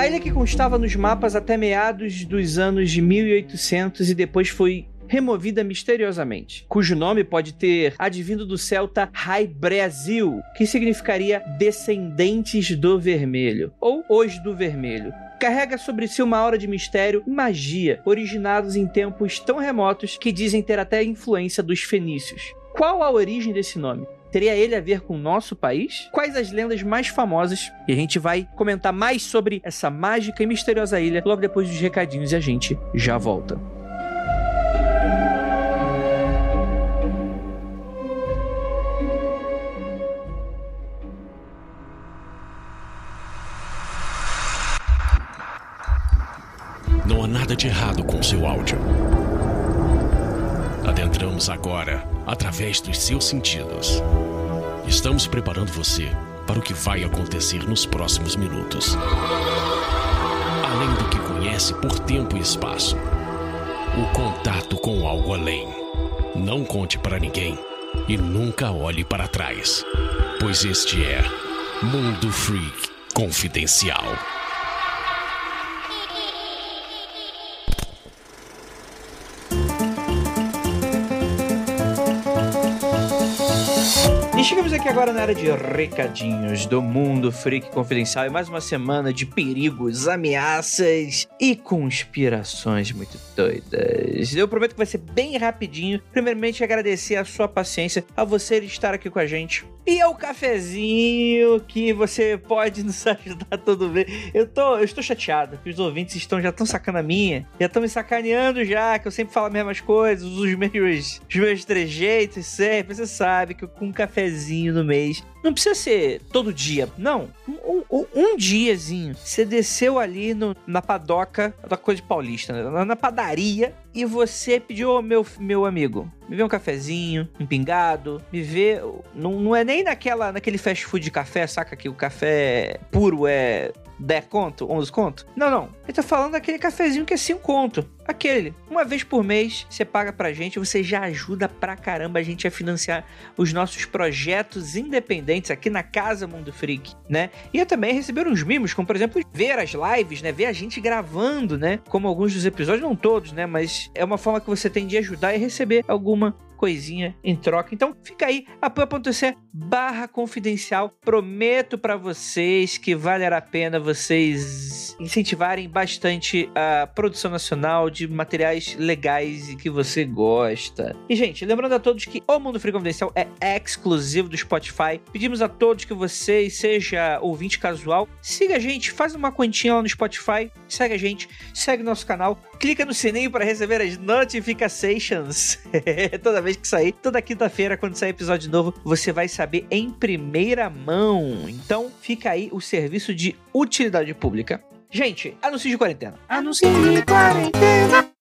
A ilha que constava nos mapas até meados dos anos de 1800 e depois foi removida misteriosamente, cujo nome pode ter advindo do celta Rai Brasil, que significaria descendentes do vermelho, ou os do vermelho. Carrega sobre si uma aura de mistério e magia, originados em tempos tão remotos que dizem ter até influência dos fenícios. Qual a origem desse nome? Teria ele a ver com o nosso país? Quais as lendas mais famosas? E a gente vai comentar mais sobre essa mágica e misteriosa ilha logo depois dos recadinhos e a gente já volta. Nada de errado com seu áudio. Adentramos agora através dos seus sentidos. Estamos preparando você para o que vai acontecer nos próximos minutos. Além do que conhece por tempo e espaço, o contato com algo além. Não conte para ninguém e nunca olhe para trás, pois este é Mundo Freak Confidencial. E chegamos aqui agora na área de recadinhos do Mundo Freak Confidencial e mais uma semana de perigos, ameaças e conspirações muito doidas. Eu prometo que vai ser bem rapidinho. Primeiramente, agradecer a sua paciência, a você estar aqui com a gente. E ao cafezinho que você pode nos ajudar todo mês. Eu tô, eu estou chateado que os ouvintes estão já estão sacando a minha, já estão me sacaneando já, que eu sempre falo as mesmas coisas, os meus, os meus trejeitos sempre. Você sabe que com um cafezinho no mês não precisa ser todo dia, não. Um, um, um diazinho. Você desceu ali no, na padoca da coisa de paulista, né? na, padaria, e você pediu meu, meu amigo, me vê um cafezinho, um pingado, me vê. Não, não é nem naquela, naquele fast food de café, saca que o café puro é 10 conto, 11 conto? Não, não. Ele tá falando daquele cafezinho que é 5 conto. Aquele. Uma vez por mês, você paga pra gente, você já ajuda pra caramba a gente a financiar os nossos projetos independentes aqui na Casa Mundo Freak, né? E também receber uns mimos, como por exemplo, ver as lives, né? Ver a gente gravando, né? Como alguns dos episódios, não todos, né? Mas é uma forma que você tem de ajudar e receber alguma coisinha em troca. Então fica aí, apoia.se barra confidencial. Prometo para vocês que valerá a pena vocês incentivarem bastante a produção nacional de materiais legais e que você gosta. E, gente, lembrando a todos que o Mundo Free Confidencial é exclusivo do Spotify. Pedimos a todos que vocês, seja ouvinte casual, siga a gente, faz uma continha lá no Spotify, segue a gente, segue nosso canal, clica no sininho para receber as notifications toda vez que sair. Toda quinta-feira, quando sair episódio novo, você vai saber em primeira mão. Então, fica aí o serviço de utilidade pública. Gente, anúncio de quarentena. Anúncio de quarentena.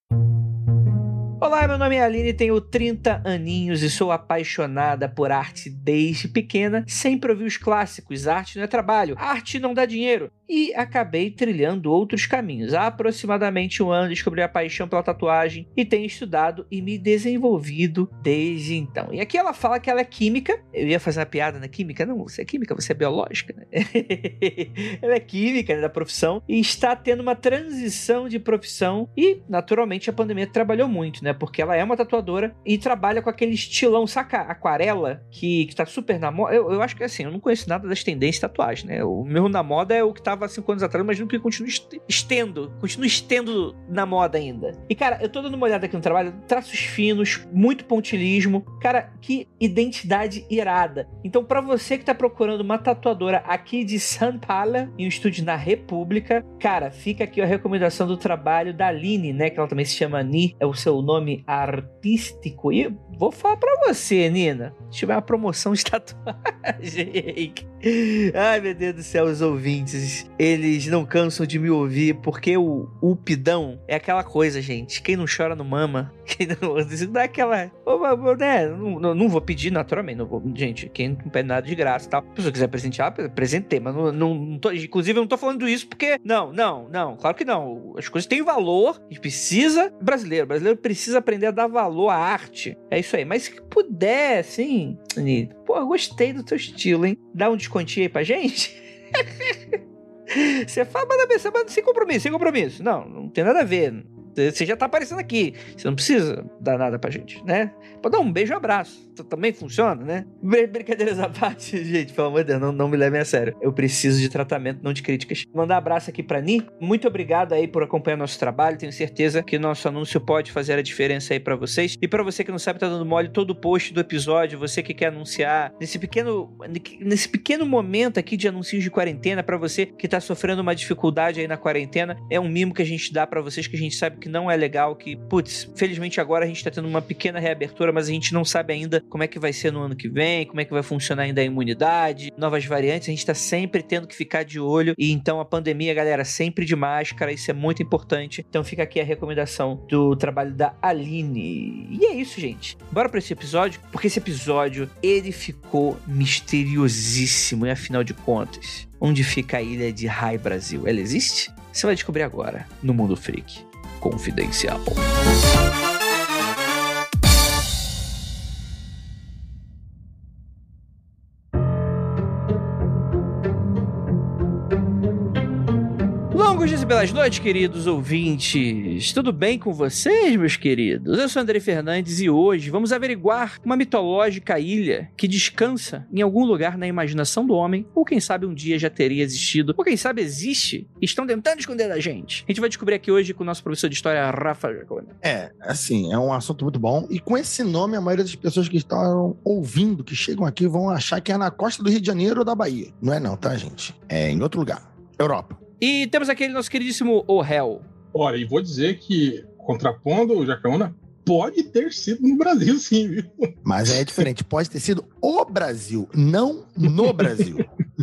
Olá, meu nome é Aline, tenho 30 aninhos e sou apaixonada por arte desde pequena. Sempre ouvi os clássicos: arte não é trabalho, arte não dá dinheiro. E acabei trilhando outros caminhos. Há aproximadamente um ano descobri a paixão pela tatuagem e tenho estudado e me desenvolvido desde então. E aqui ela fala que ela é química. Eu ia fazer uma piada na química. Não, você é química, você é biológica, né? ela é química né, da profissão e está tendo uma transição de profissão. E, naturalmente, a pandemia trabalhou muito, né? Porque ela é uma tatuadora e trabalha com aquele estilão, saca? Aquarela, que, que tá super na moda. Eu, eu acho que assim, eu não conheço nada das tendências de tatuagem, né? O meu na moda é o que tava há cinco anos atrás, mas que continua estendo, continua estendo na moda ainda. E, cara, eu tô dando uma olhada aqui no trabalho, traços finos, muito pontilismo. Cara, que identidade irada. Então, para você que tá procurando uma tatuadora aqui de São Paulo, em um estúdio na República, cara, fica aqui a recomendação do trabalho da Aline, né? Que ela também se chama Ni, é o seu nome artístico. E vou falar pra você, Nina. Tiver uma promoção de tatuagem. Ai, meu Deus do céu, os ouvintes. Eles não cansam de me ouvir porque o, o pidão é aquela coisa, gente. Quem não chora não mama. Quem não, dá aquela. Né? Não, não, vou pedir, naturalmente. Não vou, gente, quem não pede nada de graça e tal. Se você quiser presentear, presentei. Mas não, não, não tô, inclusive, eu não tô falando isso porque. Não, não, não. Claro que não. As coisas têm valor. A gente precisa. Brasileiro. Brasileiro precisa precisa aprender a dar valor à arte. É isso aí. Mas se puder, assim, pô, gostei do teu estilo, hein? Dá um descontinho aí pra gente. Você fala, manda mensagem, sem compromisso, sem compromisso. Não, não tem nada a ver. Você já tá aparecendo aqui. Você não precisa dar nada pra gente, né? Pode dar um beijo e um abraço. Também funciona, né? Brincadeiras à parte, gente, pelo amor de Deus, não, não me levem a sério. Eu preciso de tratamento, não de críticas. Mandar um abraço aqui pra Ni. Muito obrigado aí por acompanhar nosso trabalho. Tenho certeza que nosso anúncio pode fazer a diferença aí para vocês. E para você que não sabe, tá dando mole todo o post do episódio, você que quer anunciar nesse pequeno, nesse pequeno momento aqui de anúncios de quarentena, para você que tá sofrendo uma dificuldade aí na quarentena, é um mimo que a gente dá para vocês que a gente sabe que não é legal, que, putz, felizmente agora a gente tá tendo uma pequena reabertura, mas a gente não sabe ainda como é que vai ser no ano que vem, como é que vai funcionar ainda a imunidade, novas variantes, a gente tá sempre tendo que ficar de olho. E então a pandemia, galera, sempre de máscara, isso é muito importante. Então fica aqui a recomendação do trabalho da Aline. E é isso, gente. Bora para esse episódio, porque esse episódio ele ficou misteriosíssimo e afinal de contas, onde fica a ilha de Rai Brasil? Ela existe? Você vai descobrir agora no Mundo Freak Confidencial. Belas noites, queridos ouvintes. Tudo bem com vocês, meus queridos? Eu sou André Fernandes e hoje vamos averiguar uma mitológica ilha que descansa em algum lugar na imaginação do homem, ou quem sabe um dia já teria existido, ou quem sabe existe e estão tentando esconder da gente. A gente vai descobrir aqui hoje com o nosso professor de história, Rafa Jacona. É, assim, é um assunto muito bom. E com esse nome, a maioria das pessoas que estão ouvindo, que chegam aqui, vão achar que é na costa do Rio de Janeiro ou da Bahia. Não é não, tá, gente? É em outro lugar. Europa. E temos aquele nosso queridíssimo O Hell. Olha, e vou dizer que, contrapondo o Jacaúna, pode ter sido no Brasil, sim, viu? Mas é diferente. Pode ter sido o Brasil, não no Brasil.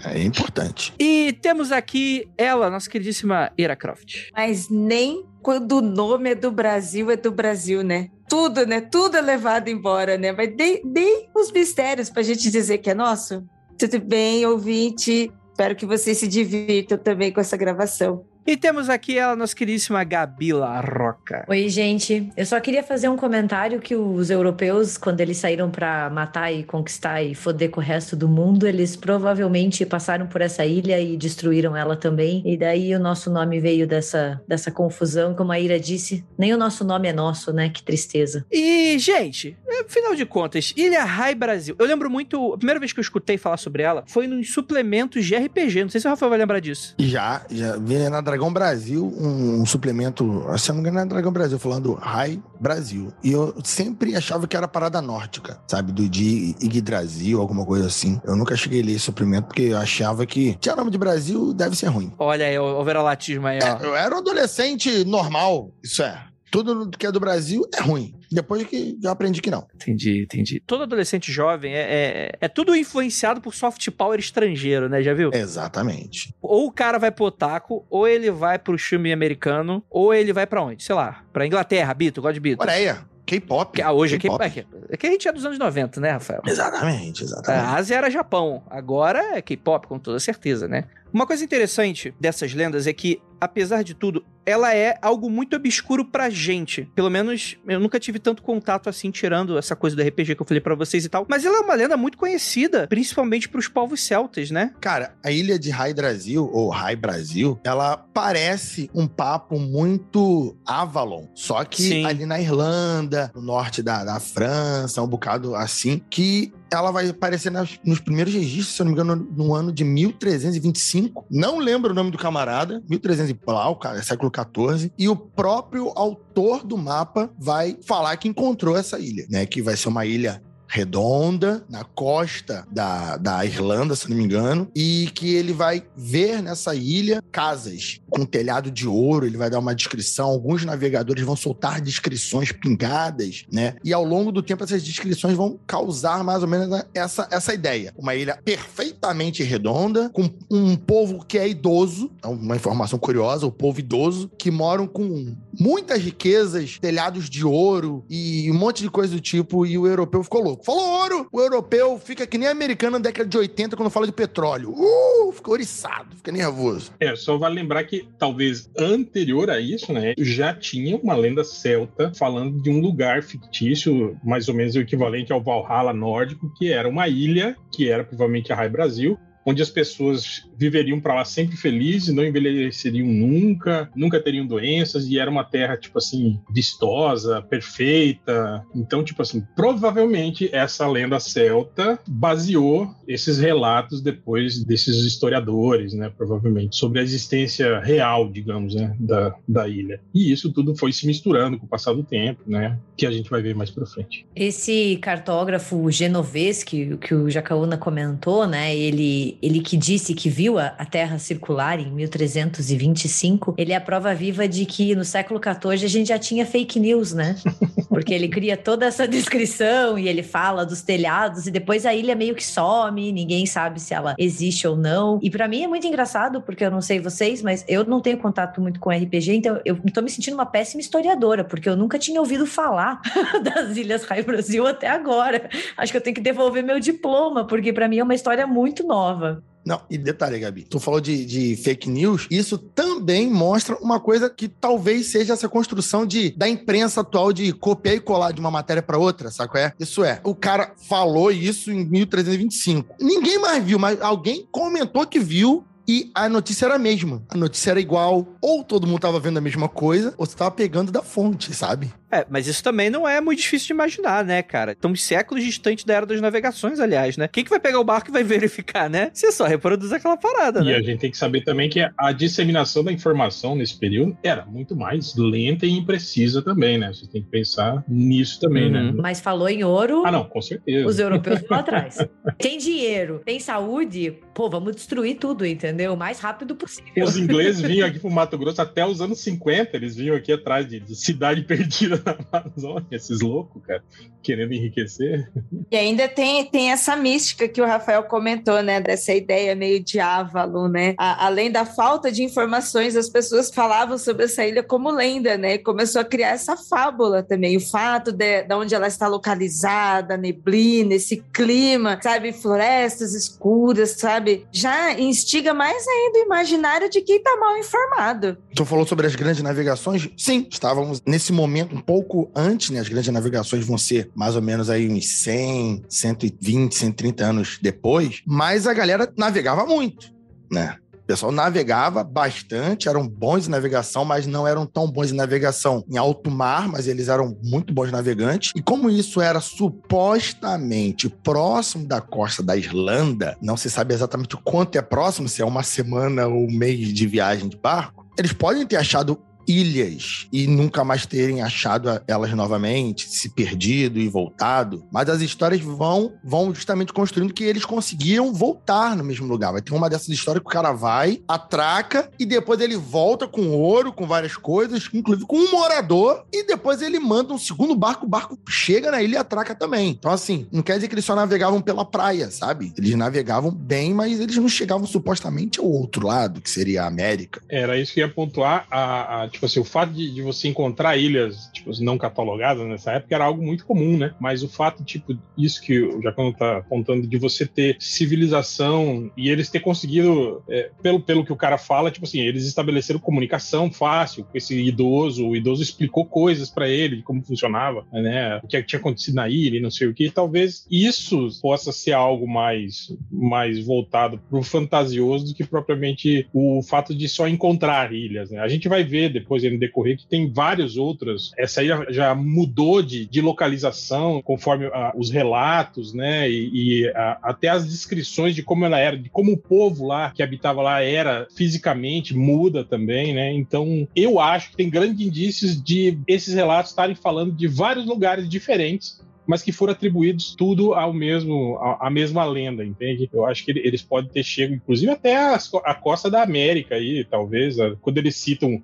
É importante. E temos aqui ela, nossa queridíssima Ira Croft. Mas nem quando o nome é do Brasil, é do Brasil, né? Tudo, né? Tudo é levado embora, né? Mas nem, nem os mistérios pra gente dizer que é nosso. Tudo bem, ouvinte? Espero que vocês se divirtam também com essa gravação. E temos aqui ela, nossa queridíssima Gabi Roca. Oi, gente. Eu só queria fazer um comentário que os europeus, quando eles saíram para matar e conquistar e foder com o resto do mundo, eles provavelmente passaram por essa ilha e destruíram ela também. E daí o nosso nome veio dessa, dessa confusão. Como a Ira disse, nem o nosso nome é nosso, né? Que tristeza. E, gente, afinal de contas, Ilha Rai Brasil. Eu lembro muito, a primeira vez que eu escutei falar sobre ela foi nos suplementos de RPG. Não sei se o Rafael vai lembrar disso. Já, já vi na Dragão Brasil um, um suplemento, se não me engano, é Dragão Brasil, falando Rai Brasil. E eu sempre achava que era parada nórdica, sabe? Do de Yggdrasil, alguma coisa assim. Eu nunca cheguei a ler esse suplemento porque eu achava que tinha nome de Brasil, deve ser ruim. Olha aí, o, o veralatismo aí, ó. É, eu era um adolescente normal, isso é. Tudo que é do Brasil é ruim. Depois que já aprendi que não. Entendi, entendi. Todo adolescente jovem é, é, é tudo influenciado por soft power estrangeiro, né? Já viu? Exatamente. Ou o cara vai pro otaku, ou ele vai pro filme americano, ou ele vai pra onde? Sei lá, pra Inglaterra, Bito, God Bito. Coreia. K-pop. Ah, hoje é K-pop. É, que- é que a gente é dos anos 90, né, Rafael? Exatamente, exatamente. A Ásia era Japão, agora é K-pop, com toda certeza, né? Uma coisa interessante dessas lendas é que, apesar de tudo, ela é algo muito obscuro pra gente. Pelo menos eu nunca tive tanto contato assim, tirando essa coisa do RPG que eu falei pra vocês e tal. Mas ela é uma lenda muito conhecida, principalmente pros povos celtas, né? Cara, a ilha de Rai Brasil, ou Rai Brasil, ela parece um papo muito Avalon. Só que Sim. ali na Irlanda, no norte da, da França, um bocado assim, que ela vai aparecer nas- nos primeiros registros, se eu não me engano, no ano de 1325. Não lembro o nome do camarada, 1300 e plau, cara, século 14. E o próprio autor do mapa vai falar que encontrou essa ilha, né? Que vai ser uma ilha redonda na costa da, da Irlanda, se não me engano, e que ele vai ver nessa ilha casas com telhado de ouro, ele vai dar uma descrição, alguns navegadores vão soltar descrições pingadas, né? E ao longo do tempo essas descrições vão causar mais ou menos essa, essa ideia. Uma ilha perfeitamente redonda, com um povo que é idoso, é uma informação curiosa, o povo idoso, que moram com muitas riquezas, telhados de ouro e um monte de coisa do tipo, e o europeu ficou louco. Ouro. Falou ouro, o europeu fica que nem americano na década de 80 quando fala de petróleo. Uh, fica oriçado, fica nervoso. É, só vale lembrar que talvez anterior a isso, né, já tinha uma lenda celta falando de um lugar fictício, mais ou menos o equivalente ao Valhalla nórdico, que era uma ilha, que era provavelmente a Rai Brasil, onde as pessoas viveriam para lá sempre felizes, não envelheceriam nunca, nunca teriam doenças e era uma terra tipo assim vistosa, perfeita. Então, tipo assim, provavelmente essa lenda celta baseou esses relatos depois desses historiadores, né, provavelmente sobre a existência real, digamos, né, da, da ilha. E isso tudo foi se misturando com o passar do tempo, né, que a gente vai ver mais para frente. Esse cartógrafo genovês que, que o Jacaúna comentou, né, ele ele que disse que viu a, a Terra circular em 1325, ele é a prova viva de que no século XIV a gente já tinha fake news, né? Porque ele cria toda essa descrição e ele fala dos telhados e depois a ilha meio que some, ninguém sabe se ela existe ou não. E para mim é muito engraçado, porque eu não sei vocês, mas eu não tenho contato muito com RPG, então eu tô me sentindo uma péssima historiadora, porque eu nunca tinha ouvido falar das Ilhas Rai Brasil até agora. Acho que eu tenho que devolver meu diploma, porque para mim é uma história muito nova. Não, e detalhe, Gabi, tu falou de, de, fake news, isso também mostra uma coisa que talvez seja essa construção de, da imprensa atual de copiar e colar de uma matéria para outra, sabe qual é? Isso é, o cara falou isso em 1325. Ninguém mais viu, mas alguém comentou que viu e a notícia era a mesma. A notícia era igual. Ou todo mundo tava vendo a mesma coisa, ou você tava pegando da fonte, sabe? É, mas isso também não é muito difícil de imaginar, né, cara? Estamos séculos distantes da era das navegações, aliás, né? Quem que vai pegar o barco e vai verificar, né? Você só reproduz aquela parada, e né? E a gente tem que saber também que a disseminação da informação nesse período era muito mais lenta e imprecisa também, né? Você tem que pensar nisso também, né? Uhum. né? Mas falou em ouro. Ah, não, com certeza. Os europeus estão atrás. Tem dinheiro, tem saúde, pô, vamos destruir tudo, entendeu? O mais rápido possível. Os ingleses vinham aqui pro Mato Grosso até os anos 50, eles vinham aqui atrás de, de cidade perdida na Amazônia, esses loucos, cara, querendo enriquecer. E ainda tem, tem essa mística que o Rafael comentou, né, dessa ideia meio de Ávalo, né? A, além da falta de informações, as pessoas falavam sobre essa ilha como lenda, né? E começou a criar essa fábula também, o fato de, de onde ela está localizada, neblina, esse clima, sabe, florestas escuras, sabe? Já instiga mais ainda o imaginário de quem está mal informado. Tu falou sobre as grandes navegações? Sim, estávamos nesse momento pouco antes, né? As grandes navegações vão ser mais ou menos aí uns 100, 120, 130 anos depois, mas a galera navegava muito, né? O pessoal navegava bastante, eram bons em navegação, mas não eram tão bons em navegação em alto mar, mas eles eram muito bons navegantes. E como isso era supostamente próximo da costa da Islândia, não se sabe exatamente o quanto é próximo, se é uma semana ou um mês de viagem de barco, eles podem ter achado ilhas e nunca mais terem achado elas novamente, se perdido e voltado. Mas as histórias vão, vão justamente construindo que eles conseguiram voltar no mesmo lugar. Vai ter uma dessas histórias que o cara vai, atraca e depois ele volta com ouro, com várias coisas, inclusive com um morador, e depois ele manda um segundo barco, o barco chega na ilha e atraca também. Então, assim, não quer dizer que eles só navegavam pela praia, sabe? Eles navegavam bem, mas eles não chegavam supostamente ao outro lado, que seria a América. Era isso que ia pontuar a, a tipo assim, o fato de, de, você encontrar ilhas, tipo, não catalogadas nessa época era algo muito comum, né? Mas o fato, tipo, isso que o Jacano tá apontando, de você ter civilização e eles ter conseguido, é, pelo, pelo que o cara fala, tipo assim, eles estabeleceram comunicação fácil com esse idoso, o idoso explicou coisas para ele, de como funcionava, né? O que tinha acontecido na ilha e não sei o que. Talvez isso possa ser algo mais, mais voltado pro fantasioso do que propriamente o fato de só encontrar ilhas, né? A gente vai ver depois depois no decorrer, que tem várias outras. Essa aí já mudou de, de localização conforme a, os relatos, né? E, e a, até as descrições de como ela era, de como o povo lá que habitava lá era fisicamente, muda também, né? Então, eu acho que tem grandes indícios de esses relatos estarem falando de vários lugares diferentes mas que foram atribuídos tudo ao mesmo, à mesma lenda, entende? Eu acho que eles podem ter chego, inclusive até a costa da América aí, talvez, quando eles citam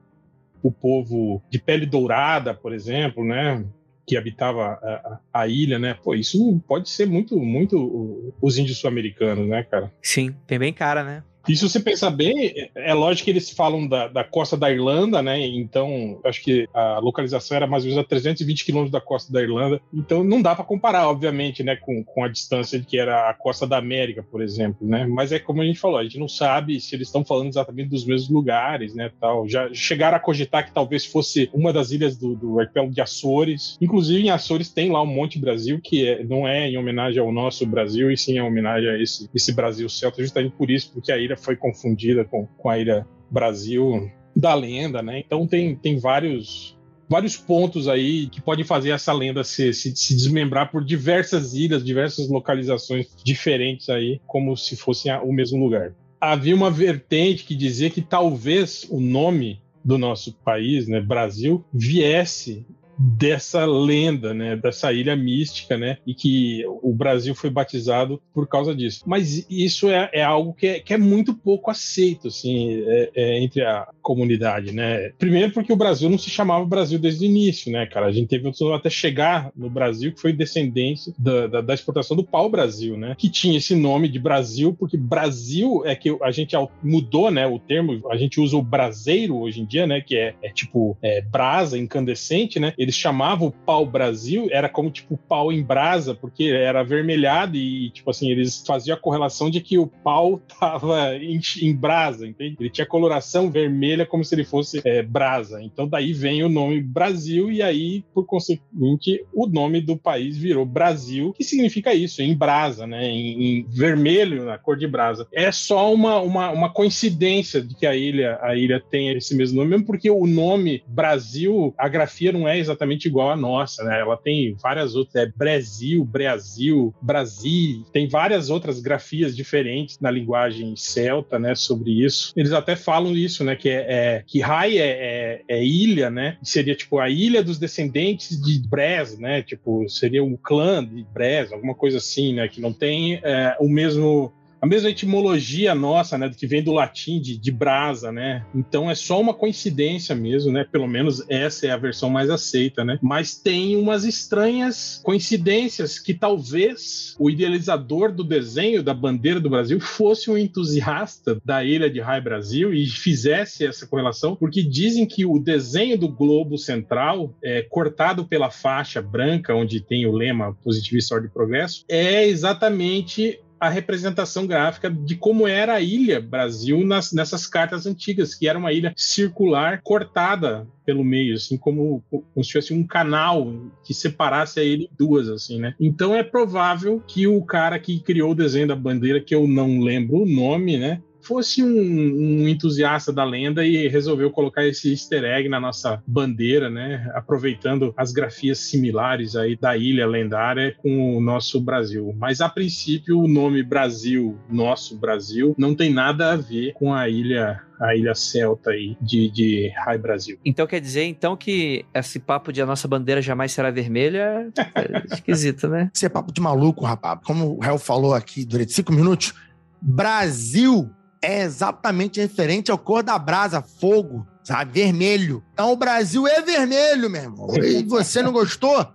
o povo de pele dourada, por exemplo, né? Que habitava a, a, ilha, né? Pô, isso pode ser muito, muito os índios sul-americanos, né, cara? Sim, tem bem cara, né? E se você pensar bem, é lógico que eles falam da, da costa da Irlanda, né? Então, acho que a localização era mais ou menos a 320 quilômetros da costa da Irlanda. Então, não dá para comparar, obviamente, né, com, com a distância que era a costa da América, por exemplo, né? Mas é como a gente falou, a gente não sabe se eles estão falando exatamente dos mesmos lugares, né? Tal. Já chegaram a cogitar que talvez fosse uma das ilhas do, do arquipélago de Açores. Inclusive, em Açores tem lá um Monte Brasil, que é, não é em homenagem ao nosso Brasil, e sim em homenagem a esse, esse Brasil celta, justamente por isso, porque a ilha foi confundida com, com a ilha Brasil da lenda, né? Então tem, tem vários vários pontos aí que podem fazer essa lenda se, se, se, desmembrar por diversas ilhas, diversas localizações diferentes aí, como se fosse o mesmo lugar. Havia uma vertente que dizia que talvez o nome do nosso país, né, Brasil, viesse dessa lenda, né, dessa ilha mística, né, e que o Brasil foi batizado por causa disso. Mas isso é, é algo que é, que é, muito pouco aceito, assim, é, é entre a comunidade, né. Primeiro porque o Brasil não se chamava Brasil desde o início, né, cara. A gente teve até chegar no Brasil que foi descendência da, da, da exportação do pau-brasil, né, que tinha esse nome de Brasil porque Brasil é que a gente mudou, né, o termo. A gente usa o braseiro hoje em dia, né, que é, é tipo é, brasa incandescente, né eles chamavam o pau Brasil, era como tipo pau em brasa, porque era avermelhado e, tipo assim, eles faziam a correlação de que o pau tava em, em brasa, entende? Ele tinha coloração vermelha como se ele fosse é, brasa. Então daí vem o nome Brasil e aí, por consequente, o nome do país virou Brasil, que significa isso, em brasa, né? Em, em vermelho, na cor de brasa. É só uma, uma, uma coincidência de que a ilha, a ilha tem esse mesmo nome, mesmo porque o nome Brasil, a grafia não é exatamente exatamente igual à nossa, né? Ela tem várias outras, é Brasil, Brasil, Brasil, tem várias outras grafias diferentes na linguagem celta, né? Sobre isso. Eles até falam isso, né? Que é, é que Rai é, é, é, ilha, né? Seria tipo a ilha dos descendentes de Bres, né? Tipo, seria um clã de Bres, alguma coisa assim, né? Que não tem é, o mesmo a mesma etimologia nossa, né, que vem do latim de, de brasa, né? Então é só uma coincidência mesmo, né? Pelo menos essa é a versão mais aceita, né? Mas tem umas estranhas coincidências que talvez o idealizador do desenho da bandeira do Brasil fosse um entusiasta da ilha de Rai Brasil e fizesse essa correlação, porque dizem que o desenho do globo central, é, cortado pela faixa branca, onde tem o lema positivista ordem de progresso, é exatamente a representação gráfica de como era a ilha Brasil nas, nessas cartas antigas, que era uma ilha circular cortada pelo meio, assim, como, como se tivesse um canal que separasse a ilha em duas, assim, né? Então é provável que o cara que criou o desenho da bandeira, que eu não lembro o nome, né? Fosse um, um, entusiasta da lenda e resolveu colocar esse easter egg na nossa bandeira, né? Aproveitando as grafias similares aí da ilha lendária com o nosso Brasil. Mas a princípio o nome Brasil, nosso Brasil, não tem nada a ver com a ilha a ilha celta aí de, de High Brasil. Então quer dizer então que esse papo de a nossa bandeira jamais será vermelha é esquisito, né? Esse é papo de maluco, rapaz. Como o Hel falou aqui durante cinco minutos, Brasil é exatamente referente ao cor da brasa, fogo, sabe? Vermelho. Então o Brasil é vermelho, meu irmão. E você não gostou?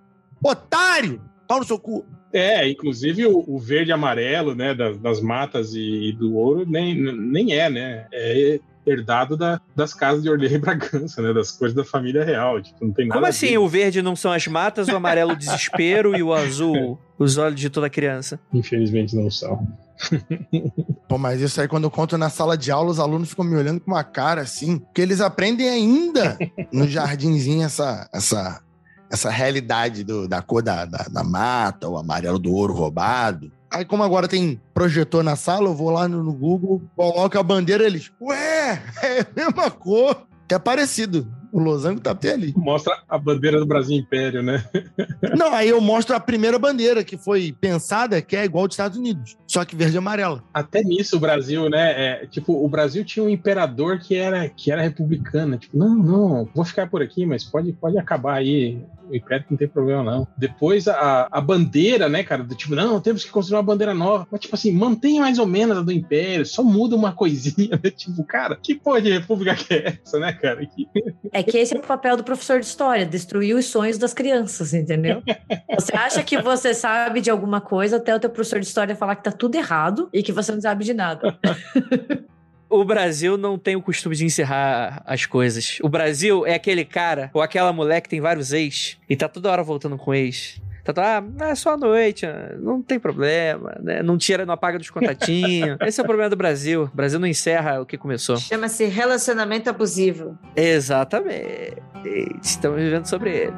Otário! Pau no seu cu. É, inclusive o, o verde e amarelo, né, das, das matas e, e, do ouro nem, nem é, né? É herdado da, das casas de Orleans e Bragança, né? Das cores da família real. Tipo, não tem nada Como assim? O verde não são as matas, o amarelo o desespero e o azul os olhos de toda criança? Infelizmente não são. Pô, mas isso aí, quando eu conto na sala de aula, os alunos ficam me olhando com uma cara assim, que eles aprendem ainda no jardinzinho essa, essa, essa realidade do, da cor da, da, da, mata, o amarelo do ouro roubado. Aí, como agora tem projetor na sala, eu vou lá no, no Google, coloco a bandeira eles, ué, é a mesma cor, que é parecido. O losango tá até ali. Mostra a bandeira do Brasil Império, né? Não, aí eu mostro a primeira bandeira que foi pensada, que é igual aos Estados Unidos, só que verde e amarela. Até nisso o Brasil, né? É, tipo, o Brasil tinha um imperador que era, que era republicano. Tipo, não, não, vou ficar por aqui, mas pode, pode acabar aí o Império não tem problema, não. Depois a, a bandeira, né, cara, do tipo, não, temos que construir uma bandeira nova. Mas, tipo assim, mantém mais ou menos a do Império, só muda uma coisinha, né? Tipo, cara, que porra de república que é essa, né, cara? Que... É que esse é o papel do professor de história, destruir os sonhos das crianças, entendeu? Você acha que você sabe de alguma coisa até o teu professor de história falar que tá tudo errado e que você não sabe de nada. O Brasil não tem o costume de encerrar as coisas. O Brasil é aquele cara ou aquela mulher que tem vários ex e tá toda hora voltando com ex. Tá, tá, ah, é só a noite, ah, não tem problema, né? Não tira, não apaga dos contatinhos. Esse é o problema do Brasil. O Brasil não encerra o que começou. Chama-se relacionamento abusivo. Exatamente. Estamos vivendo sobre ele.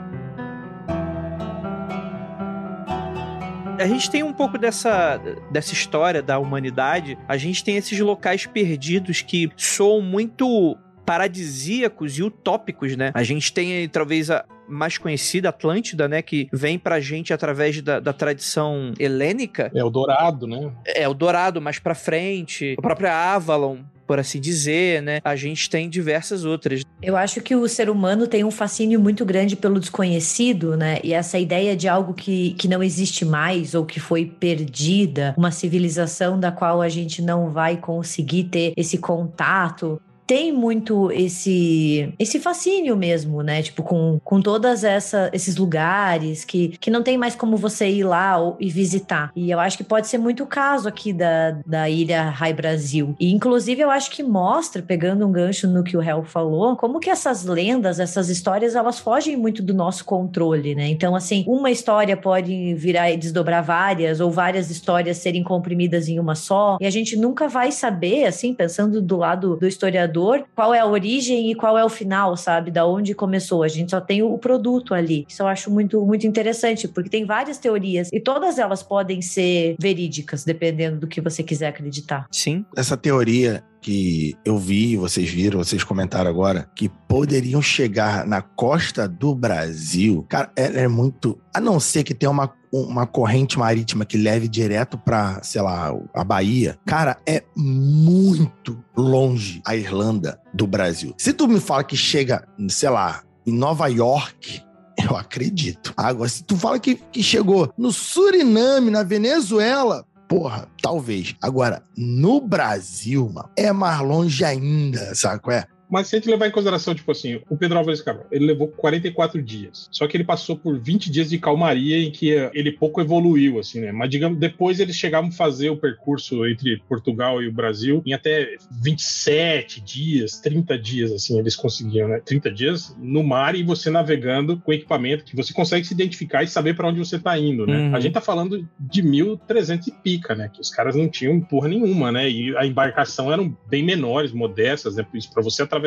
a gente tem um pouco dessa, dessa história da humanidade. A gente tem esses locais perdidos que soam muito paradisíacos e utópicos, né? A gente tem talvez a mais conhecida, Atlântida, né? Que vem pra gente através da, da tradição helênica. É o Dourado, né? É o Dourado mais pra frente. A própria Avalon, por assim dizer, né? A gente tem diversas outras. Eu acho que o ser humano tem um fascínio muito grande pelo desconhecido, né? E essa ideia de algo que, que não existe mais ou que foi perdida, uma civilização da qual a gente não vai conseguir ter esse contato tem muito esse esse fascínio mesmo, né? Tipo, com, com todas essa, esses lugares que, que não tem mais como você ir lá ou, e visitar. E eu acho que pode ser muito o caso aqui da, da Ilha Rai Brasil. E, inclusive, eu acho que mostra, pegando um gancho no que o Hel falou, como que essas lendas, essas histórias, elas fogem muito do nosso controle, né? Então, assim, uma história pode virar e desdobrar várias, ou várias histórias serem comprimidas em uma só, e a gente nunca vai saber, assim, pensando do lado do historiador, qual é a origem e qual é o final, sabe? Da onde começou. A gente só tem o produto ali. Isso eu acho muito, muito interessante, porque tem várias teorias e todas elas podem ser verídicas, dependendo do que você quiser acreditar. Sim. Essa teoria que eu vi, vocês viram, vocês comentaram agora, que poderiam chegar na costa do Brasil, cara, ela é muito. A não ser que tenha uma, uma corrente marítima que leve direto para, sei lá, a Bahia, cara, é muito longe a Irlanda do Brasil. Se tu me fala que chega, sei lá, em Nova York, eu acredito. Agora, se tu fala que, que chegou no Suriname, na Venezuela, porra, talvez. Agora, no Brasil, mano, é mais longe ainda, sabe qual é? Mas se a gente levar em consideração, tipo assim, o Pedro Álvares Cabral, ele levou 44 dias. Só que ele passou por 20 dias de calmaria em que ele pouco evoluiu, assim, né? Mas, digamos, depois eles chegavam a fazer o percurso entre Portugal e o Brasil em até 27 dias, 30 dias, assim, eles conseguiam, né? 30 dias no mar e você navegando com equipamento que você consegue se identificar e saber para onde você tá indo, né? Uhum. A gente tá falando de 1300 e pica, né? Que os caras não tinham porra nenhuma, né? E a embarcação eram bem menores, modestas, né? Isso para você atravessar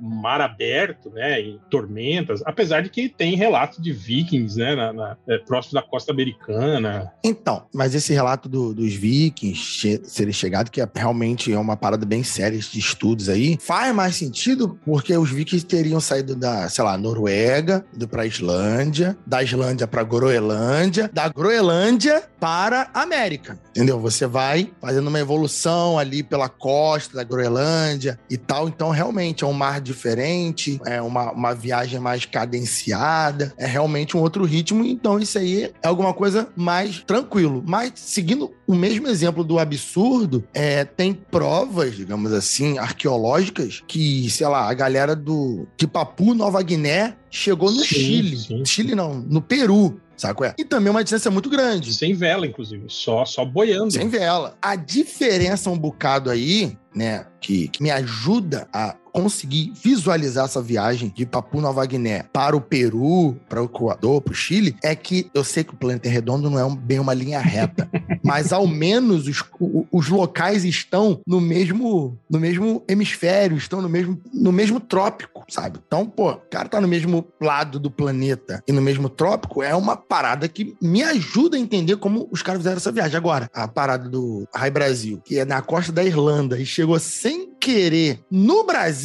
mar aberto, né, em tormentas, apesar de que tem relatos de vikings, né, na, na, é, próximo da costa americana. Então, mas esse relato do- dos vikings serem chegados, que é, realmente é uma parada bem séria de estudos aí, faz mais sentido porque os vikings teriam saído da, sei lá, Noruega, ido pra Islândia, da Islândia pra Groenlândia, da Groenlândia para América, entendeu? Você vai fazendo uma evolução ali pela costa da Groenlândia e tal, então realmente é um mar diferente, é uma, uma viagem mais cadenciada, é realmente um outro ritmo, então isso aí é alguma coisa mais tranquilo. Mas seguindo o mesmo exemplo do absurdo, é, tem provas, digamos assim, arqueológicas que, sei lá, a galera do de Papu Nova Guiné chegou no Sim, Chile. sim. Chile não, no Peru. Sabe qual é? E também uma distância muito grande. Sem vela, inclusive, só, só boiando. Sem vela. A diferença um bocado aí, né, que, que me ajuda a conseguir visualizar essa viagem de Papu Nova Guiné para o Peru, para o Equador, para o Chile, é que eu sei que o planeta é redondo não é um- bem uma linha reta, mas ao menos os, os locais estão no mesmo, no mesmo hemisfério, estão no mesmo, no mesmo trópico, sabe? Então, pô, o cara tá no mesmo lado do planeta e no mesmo trópico é uma parada que me ajuda a entender como os caras fizeram essa viagem. Agora, a parada do Rai Brasil, que é na costa da Irlanda e chegou sem querer no Brasil,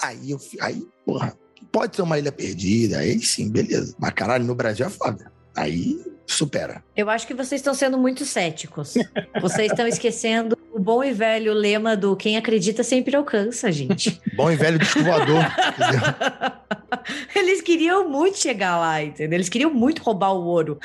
aí eu, aí, porra, pode ser uma ilha perdida, aí sim, beleza. Mas caralho, no Brasil é foda. Aí supera. Eu acho que vocês estão sendo muito céticos. Vocês estão esquecendo o bom e velho lema do quem acredita sempre alcança, gente. Bom e velho disco voador, entendeu? Eles queriam muito chegar lá, entendeu? Eles queriam muito roubar o ouro.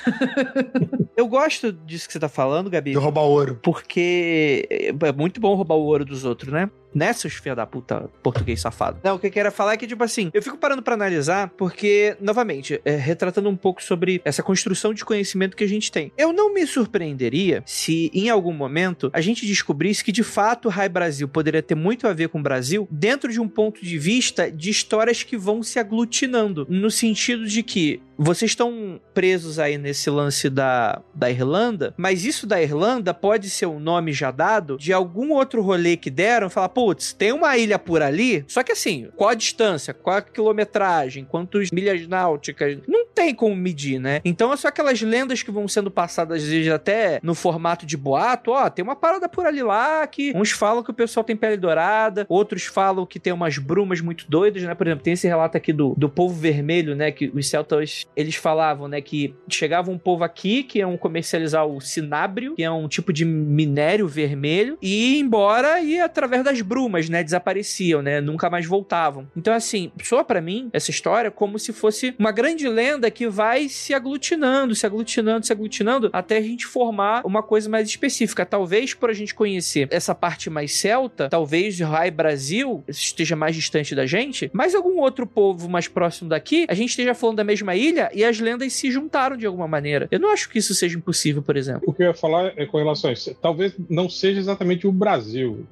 Eu gosto disso que você tá falando, Gabi. De roubar ouro. Porque é muito bom roubar o ouro dos outros, né? Né, seus da puta português safado? Não, o que eu quero falar é que, tipo assim, eu fico parando pra analisar, porque, novamente, é, retratando um pouco sobre essa construção de conhecimento que a gente tem. Eu não me surpreenderia se, em algum momento, a gente descobrisse que, de fato, o Rai Brasil poderia ter muito a ver com o Brasil dentro de um ponto de vista de histórias que vão se aglutinando. No sentido de que vocês estão presos aí nesse lance da, da Irlanda, mas isso da Irlanda pode ser um nome já dado de algum outro rolê que deram, falar, putz, tem uma ilha por ali, só que assim, qual a distância, qual a quilometragem, quantas milhas náuticas, não tem como medir, né? Então é só aquelas lendas que vão sendo passadas, às vezes até no formato de boato, ó, tem uma parada por ali lá que uns falam que o pessoal tem pele dourada, outros falam que tem umas brumas muito doidas, né? Por exemplo, tem esse relato aqui do, do povo vermelho, né? Que os celtas eles falavam, né, que chegava um povo aqui que iam comercializar o cinábrio, que é um tipo de minério vermelho, e ia embora e através das brumas, né, desapareciam, né, nunca mais voltavam. Então, assim, soa para mim essa história como se fosse uma grande lenda que vai se aglutinando, se aglutinando, se aglutinando, até a gente formar uma coisa mais específica. Talvez por a gente conhecer essa parte mais celta, talvez o Rai Brasil esteja mais distante da gente, mas algum outro povo mais próximo daqui, a gente esteja falando da mesma ilha, e as lendas se juntaram de alguma maneira. Eu não acho que isso seja impossível, por exemplo. O que eu ia falar é com relação a isso. Talvez não seja exatamente o Brasil,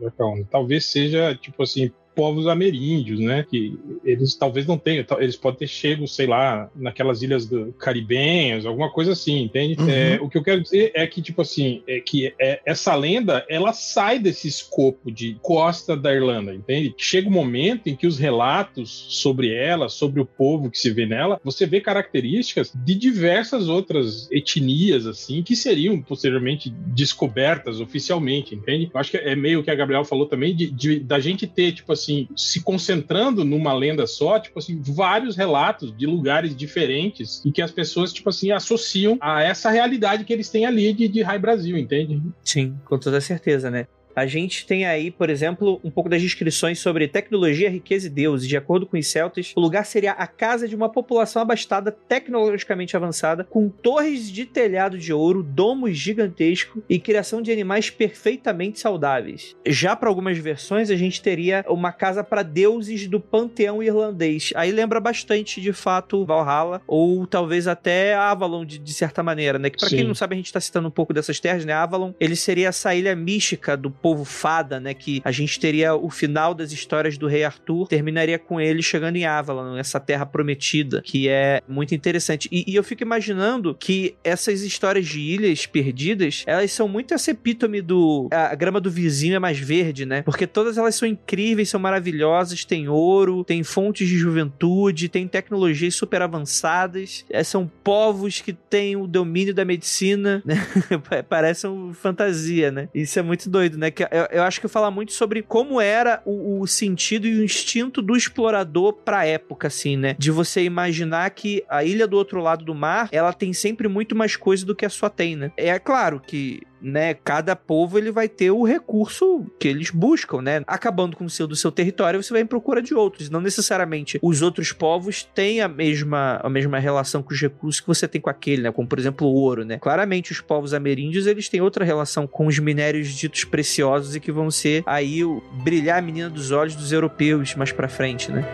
talvez seja, tipo assim, povos ameríndios, né? Que eles talvez não tenham, eles podem ter chego, sei lá, naquelas ilhas do caribenhas, alguma coisa assim, entende? Uhum. É, o que eu quero dizer é que, tipo assim, é que é, essa lenda, ela sai desse escopo de costa da Irlanda, entende? Chega um momento em que os relatos sobre ela, sobre o povo que se vê nela, você vê características de diversas outras etnias, assim, que seriam posteriormente descobertas oficialmente, entende? Eu acho que é meio que a Gabriel falou também, de, de da gente ter, tipo assim, assim, se concentrando numa lenda só, tipo assim, vários relatos de lugares diferentes e que as pessoas, tipo assim, associam a essa realidade que eles têm ali de, de High Brasil, entende? Sim, com toda certeza, né? A gente tem aí, por exemplo, um pouco das descrições sobre tecnologia, riqueza e deuses. De acordo com os celtas, o lugar seria a casa de uma população abastada, tecnologicamente avançada, com torres de telhado de ouro, domos gigantescos e criação de animais perfeitamente saudáveis. Já para algumas versões, a gente teria uma casa para deuses do panteão irlandês. Aí lembra bastante, de fato, Valhalla, ou talvez até Avalon, de, de certa maneira, né? Que para quem não sabe, a gente está citando um pouco dessas terras, né? Avalon, ele seria essa ilha mística do povo povo fada, né? Que a gente teria o final das histórias do rei Arthur, terminaria com ele chegando em Avalon, essa terra prometida, que é muito interessante. E, e eu fico imaginando que essas histórias de ilhas perdidas, elas são muito essa epítome do. A, a grama do vizinho é mais verde, né? Porque todas elas são incríveis, são maravilhosas, tem ouro, tem fontes de juventude, tem tecnologias super avançadas, é, são povos que têm o domínio da medicina, né? Parece uma fantasia, né? Isso é muito doido, né? Que eu, eu, acho que fala muito sobre como era o, o, sentido e o instinto do explorador pra época, assim, né? De você imaginar que a ilha do outro lado do mar, ela tem sempre muito mais coisa do que a sua tem, né? É claro que né, cada povo ele vai ter o recurso que eles buscam, né? Acabando com o seu do seu território, você vai em procura de outros. Não necessariamente os outros povos têm a mesma, a mesma relação com os recursos que você tem com aquele, né? Como por exemplo o ouro, né? Claramente os povos ameríndios eles têm outra relação com os minérios ditos preciosos e que vão ser aí o brilhar a menina dos olhos dos europeus mais para frente, né?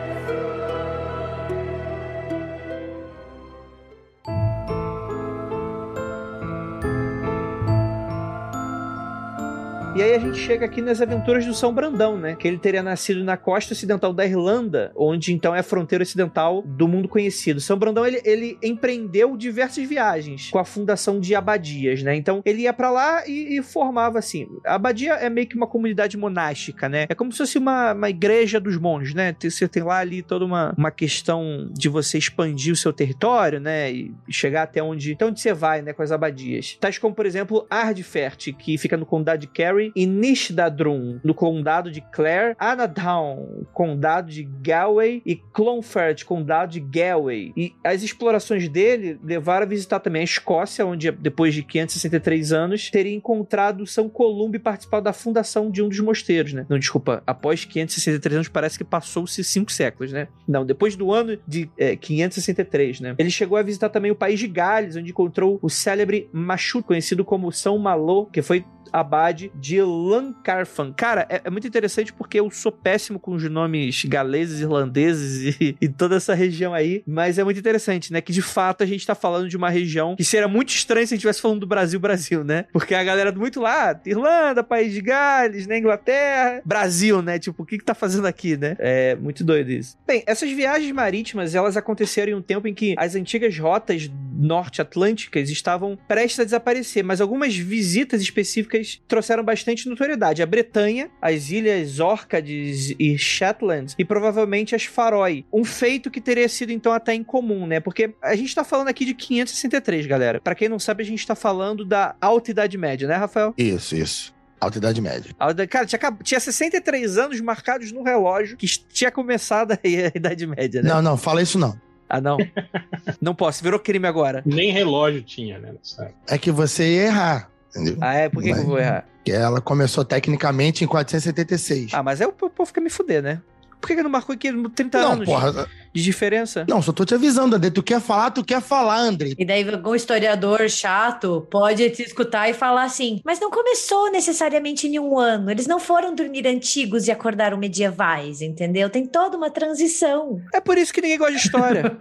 Aí a gente chega aqui nas aventuras do São Brandão, né? Que ele teria nascido na costa ocidental da Irlanda, onde então é a fronteira ocidental do mundo conhecido. São Brandão, ele, ele empreendeu diversas viagens com a fundação de abadias, né? Então ele ia para lá e, e, formava assim. A abadia é meio que uma comunidade monástica, né? É como se fosse uma, uma igreja dos monges, né? Você tem lá ali toda uma, uma questão de você expandir o seu território, né? E chegar até onde, até onde você vai, né? Com as abadias. Tais como, por exemplo, Ardfert, que fica no condado de Kerry, Nishdadrum, no condado de Clare, Anadown, condado de Galway, e Clonfert, condado de Galway. E as explorações dele levaram a visitar também a Escócia, onde depois de 563 anos teria encontrado São Columbo e participado da fundação de um dos mosteiros, né? Não, desculpa, após 563 anos parece que passou-se cinco séculos, né? Não, depois do ano de é, 563, né? Ele chegou a visitar também o país de Gales, onde encontrou o célebre Machut, conhecido como São Malo, que foi Abade de Lancarfan. Cara, é, é muito interessante porque eu sou péssimo com os nomes galeses, irlandeses e, e toda essa região aí, mas é muito interessante, né? Que de fato a gente tá falando de uma região que seria muito estranho se a gente estivesse falando do Brasil, Brasil, né? Porque a galera muito lá, Irlanda, País de Gales, né? Inglaterra, Brasil, né? Tipo, o que que tá fazendo aqui, né? É muito doido isso. Bem, essas viagens marítimas, elas aconteceram em um tempo em que as antigas rotas norte-atlânticas estavam prestes a desaparecer, mas algumas visitas específicas trouxeram bastante notoriedade. A Bretanha, as ilhas Orcades e Shetland e provavelmente as Faroe. Um feito que teria sido então até incomum, né? Porque a gente tá falando aqui de 563, galera. Para quem não sabe, a gente tá falando da Alta Idade Média, né, Rafael? Isso, isso. Alta Idade Média. Cara, tinha, tinha 63 anos marcados no relógio que tinha começado aí a Idade Média, né? Não, não, fala isso não. Ah, não. não posso, virou crime agora. Nem relógio tinha, né? época. É que você ia errar. Entendeu? Ah, é? Por que, que eu vou errar? Que ela começou tecnicamente em 476. Ah, mas aí o po- povo fica me fuder, né? Por que, que não marcou aqui 30 não, anos porra. de diferença? Não, só tô te avisando, André. Tu quer falar, tu quer falar, André. E daí algum historiador chato pode te escutar e falar assim: mas não começou necessariamente em um ano. Eles não foram dormir antigos e acordaram medievais, entendeu? Tem toda uma transição. É por isso que ninguém gosta de história.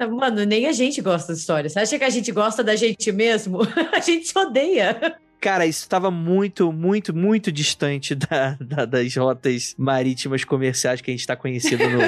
Mano, nem a gente gosta de história. Você acha que a gente gosta da gente mesmo? A gente se odeia. Cara, isso estava muito, muito, muito distante da, da- das rotas marítimas comerciais que a gente está conhecido no,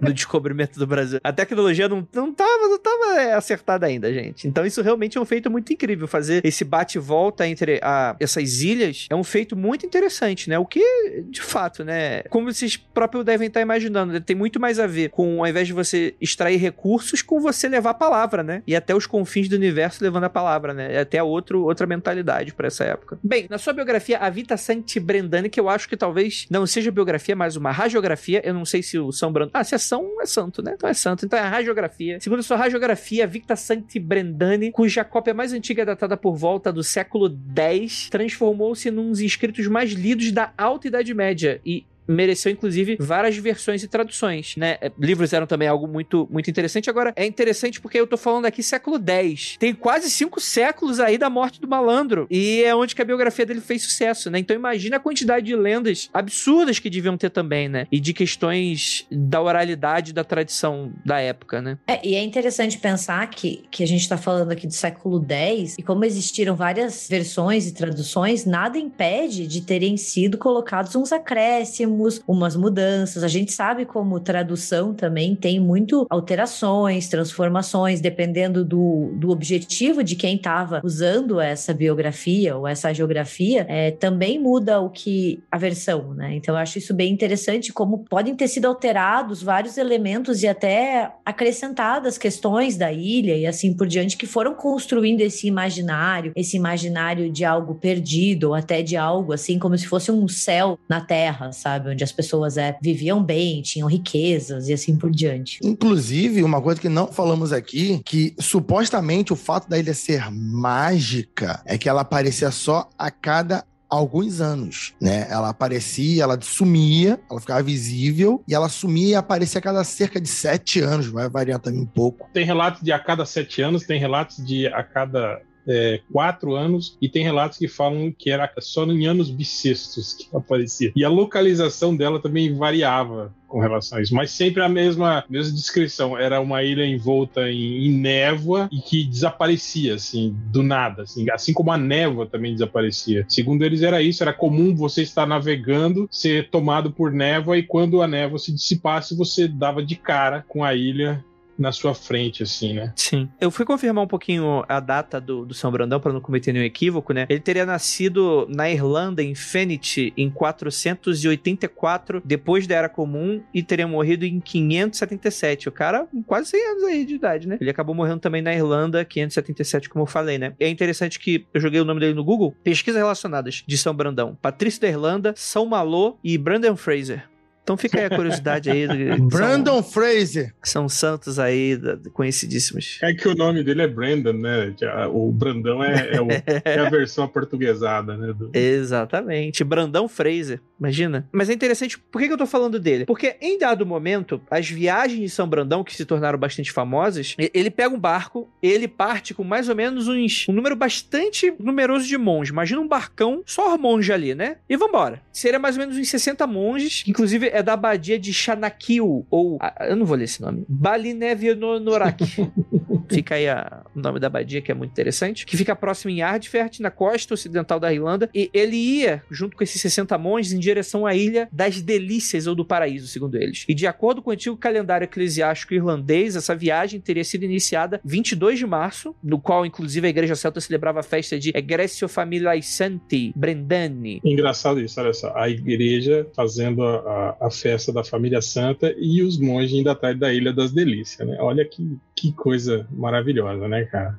no descobrimento do Brasil. A tecnologia não, não tava, não tava é, acertada ainda, gente. Então isso realmente é um feito muito incrível. Fazer esse bate-volta entre a- essas ilhas é um feito muito interessante, né? O que, de fato, né? Como vocês próprios devem estar imaginando, né? tem muito mais a ver com, ao invés de você extrair recursos, com você levar a palavra, né? E até os confins do universo levando a palavra, né? É até outro, outra mentalidade para essa época. Bem, na sua biografia, a Vita Santi Brendani, que eu acho que talvez não seja biografia, mas uma radiografia. Eu não sei se o São Brandani. Ah, se é São, é santo, né? Então é santo. Então é a radiografia. Segundo a sua radiografia, a Victa Santi Brendani, cuja cópia mais antiga é datada por volta do século X, transformou-se num dos escritos mais lidos da Alta Idade Média e mereceu inclusive várias versões e traduções, né? É, Livros eram também algo muito muito interessante. Agora é interessante porque eu tô falando aqui século X. Tem quase cinco séculos aí da morte do malandro e é onde que a biografia dele fez sucesso, né? Então imagina a quantidade de lendas absurdas que deviam ter também, né? E de questões da oralidade da tradição da época, né? É, e é interessante pensar que, que a gente está falando aqui do século X, e como existiram várias versões e traduções, nada impede de terem sido colocados uns acréscimos, umas mudanças. A gente sabe como tradução também tem muito alterações, transformações, dependendo do, do objetivo de quem estava usando essa biografia ou essa geografia, é, também muda o que a versão, né? Então eu acho isso bem interessante, como podem ter sido alterados vários elementos e até acrescentadas questões da ilha e assim por diante que foram construindo esse imaginário, esse imaginário de algo perdido ou até de algo assim como se fosse um céu na terra, sabe, onde as pessoas é, viviam bem, tinham riquezas e assim por diante. Inclusive, uma coisa que não falamos aqui, que supostamente o fato da ilha ser mágica é que ela aparecia só a cada alguns anos, né? Ela aparecia, ela sumia, ela ficava visível e ela sumia e aparecia a cada cerca de sete anos, vai variar também um pouco. Tem relatos de a cada sete anos, tem relatos de a cada é, quatro anos, e tem relatos que falam que era só em anos bissextos que aparecia. E a localização dela também variava com relação a isso, mas sempre a mesma, mesma descrição. Era uma ilha envolta em, em névoa e que desaparecia, assim, do nada, assim, assim como a névoa também desaparecia. Segundo eles, era isso, era comum você estar navegando, ser tomado por névoa, e quando a névoa se dissipasse, você dava de cara com a ilha na sua frente, assim, né? Sim. Eu fui confirmar um pouquinho a data do, do São Brandão para não cometer nenhum equívoco, né? Ele teria nascido na Irlanda, em Fenit, em 484, depois da Era Comum, e teria morrido em 577. O cara, quase 100 anos aí de idade, né? Ele acabou morrendo também na Irlanda, 577, como eu falei, né? É interessante que eu joguei o nome dele no Google, pesquisas relacionadas de São Brandão. Patrício da Irlanda, São Malo e Brandon Fraser. Então fica aí a curiosidade aí. do- Brandon Fraser. São, são santos aí conhecidíssimos. É que o nome dele é Brandon, né? O Brandão é, é o- é a versão aportuguesada, né? do- Exatamente. Brandão Fraser, imagina. Mas é interessante, por que, que eu tô falando dele? Porque em dado momento, as viagens de São Brandão, que se tornaram bastante famosas, ele pega um barco, ele parte com mais ou menos uns, um número bastante numeroso de monges. Imagina um barcão, só monge ali, né? E vambora. Seria mais ou menos uns 60 monges, inclusive é da abadia de Chanakil, ou, eu não vou ler esse nome, Balinevionorak. Fica aí a- o nome da abadia, que é muito interessante. Que fica próximo em Ardfert, na costa ocidental da Irlanda. E ele ia, junto com esses 60 monges, em direção à Ilha das Delícias, ou do Paraíso, segundo eles. E de acordo com o antigo calendário eclesiástico irlandês, essa viagem teria sido iniciada 22 de março, no qual, inclusive, a igreja celta celebrava a festa de Egrecio Familiae Santi Brendani. Engraçado isso, olha só. A igreja fazendo a, a- a festa da família santa e os monges indo atrás da Ilha das Delícias, né? Olha que, que coisa maravilhosa, né, cara?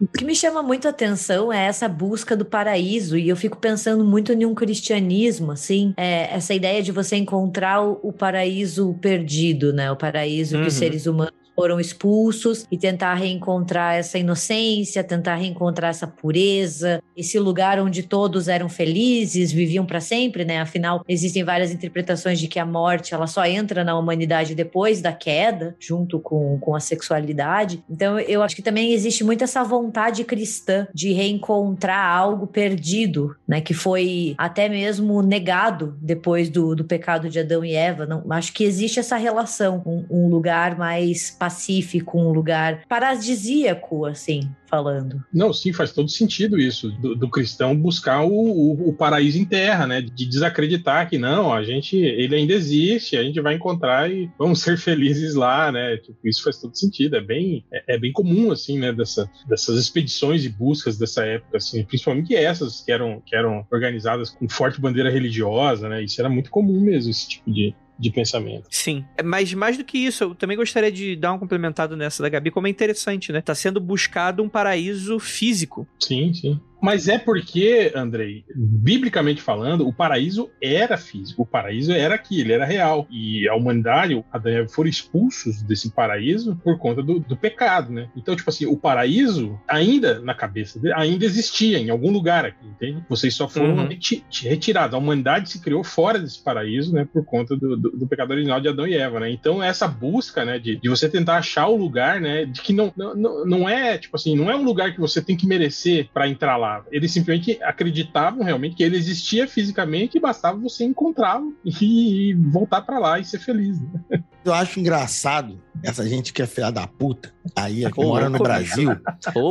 O que me chama muito a atenção é essa busca do paraíso, e eu fico pensando muito em um cristianismo, assim, é, essa ideia de você encontrar o, o paraíso perdido, né? O paraíso que os Uhum. seres humanos foram expulsos e tentar reencontrar essa inocência, tentar reencontrar essa pureza, esse lugar onde todos eram felizes, viviam para sempre, né? Afinal, existem várias interpretações de que a morte ela só entra na humanidade depois da queda, junto com, com a sexualidade. Então, eu acho que também existe muito essa vontade cristã de reencontrar algo perdido, né? Que foi até mesmo negado depois do, do pecado de Adão e Eva. Não, acho que existe essa relação, um, um lugar mais pacífico, um lugar paradisíaco, assim, falando. Não, sim, faz todo sentido isso, do, do cristão buscar o, o- o paraíso em terra, né? De desacreditar que não, a gente, ele ainda existe, a gente vai encontrar e vamos ser felizes lá, né? Tipo, isso faz todo sentido, é bem, é, é bem comum, assim, né? Dessa, dessas expedições e buscas dessa época, assim, principalmente essas que eram, que eram organizadas com forte bandeira religiosa, né? Isso era muito comum mesmo, esse tipo de, de pensamento. Sim, mas mais do que isso, eu também gostaria de dar um complementado nessa da Gabi, como é interessante, né? Tá sendo buscado um paraíso físico. Sim, sim. Mas é porque, Andrei, biblicamente falando, o paraíso era físico, o paraíso era aqui, ele era real. E a humanidade, Adão e Eva foram expulsos desse paraíso por conta do, do pecado, né? Então, tipo assim, o paraíso, ainda na cabeça dele, ainda existia em algum lugar aqui, entende? Vocês só foram Uhum. reti- retirados. A humanidade se criou fora desse paraíso, né? Por conta do, do, do pecado original de Adão e Eva, né? Então, essa busca, né? De, de você tentar achar o lugar, né? De que não, não, não- é, tipo assim, não é um lugar que você tem que merecer para entrar lá. Eles simplesmente acreditavam realmente que ele existia fisicamente e bastava você encontrá-lo e, voltar para lá e ser feliz. né? Eu acho engraçado essa gente que é filha da puta. Aí é mora no louco, Brasil.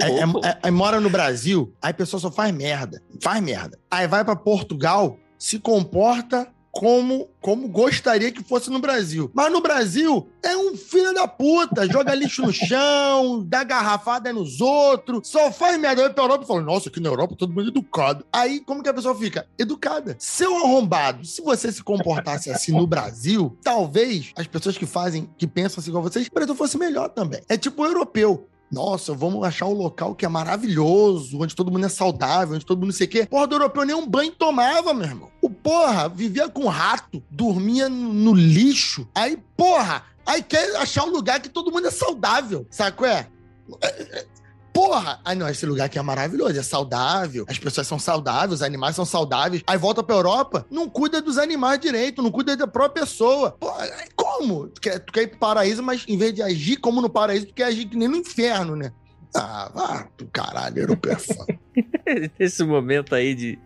É- é- é- aí mora no Brasil, aí a pessoa só faz merda. Faz merda. Aí vai pra Portugal, se comporta como, como gostaria que fosse no Brasil. Mas no Brasil é um filho da puta. Joga lixo no chão, dá garrafada nos outros, só faz merda. Vai pra Europa e fala: Nossa, aqui na Europa todo mundo é educado. Aí como que a pessoa fica? Educada. Seu arrombado, se você se comportasse assim no Brasil, talvez as pessoas que fazem, que pensam assim igual vocês, o Brasil fosse melhor também. É tipo o europeu. Nossa, vamos achar um local que é maravilhoso, onde todo mundo é saudável, onde todo mundo não sei o quê. Porra, do europeu nem um banho tomava, meu irmão. O porra vivia com rato, dormia no, lixo. Aí, porra, aí quer achar um lugar que todo mundo é saudável, sabe qual é? Porra! Aí não, esse lugar aqui é maravilhoso, é saudável, as pessoas são saudáveis, os animais são saudáveis. Aí volta pra Europa, não cuida dos animais direito, não cuida da própria pessoa. Porra, como? Tu quer, tu quer ir pro paraíso, mas em vez de agir como no paraíso, tu quer agir que nem no inferno, né? Ah, vá pro caralho, europeu é foda. Nesse momento aí de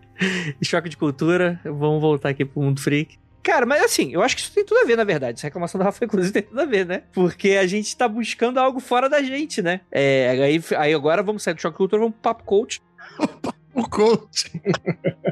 choque de cultura, vamos voltar aqui pro mundo freak. Cara, mas assim, eu acho que isso tem tudo a ver, na verdade. Essa reclamação da Rafa, inclusive, tem tudo a ver, né? Porque a gente tá buscando algo fora da gente, né? É, aí, aí agora vamos sair do choque cultura, vamos pro papo coach. O coach.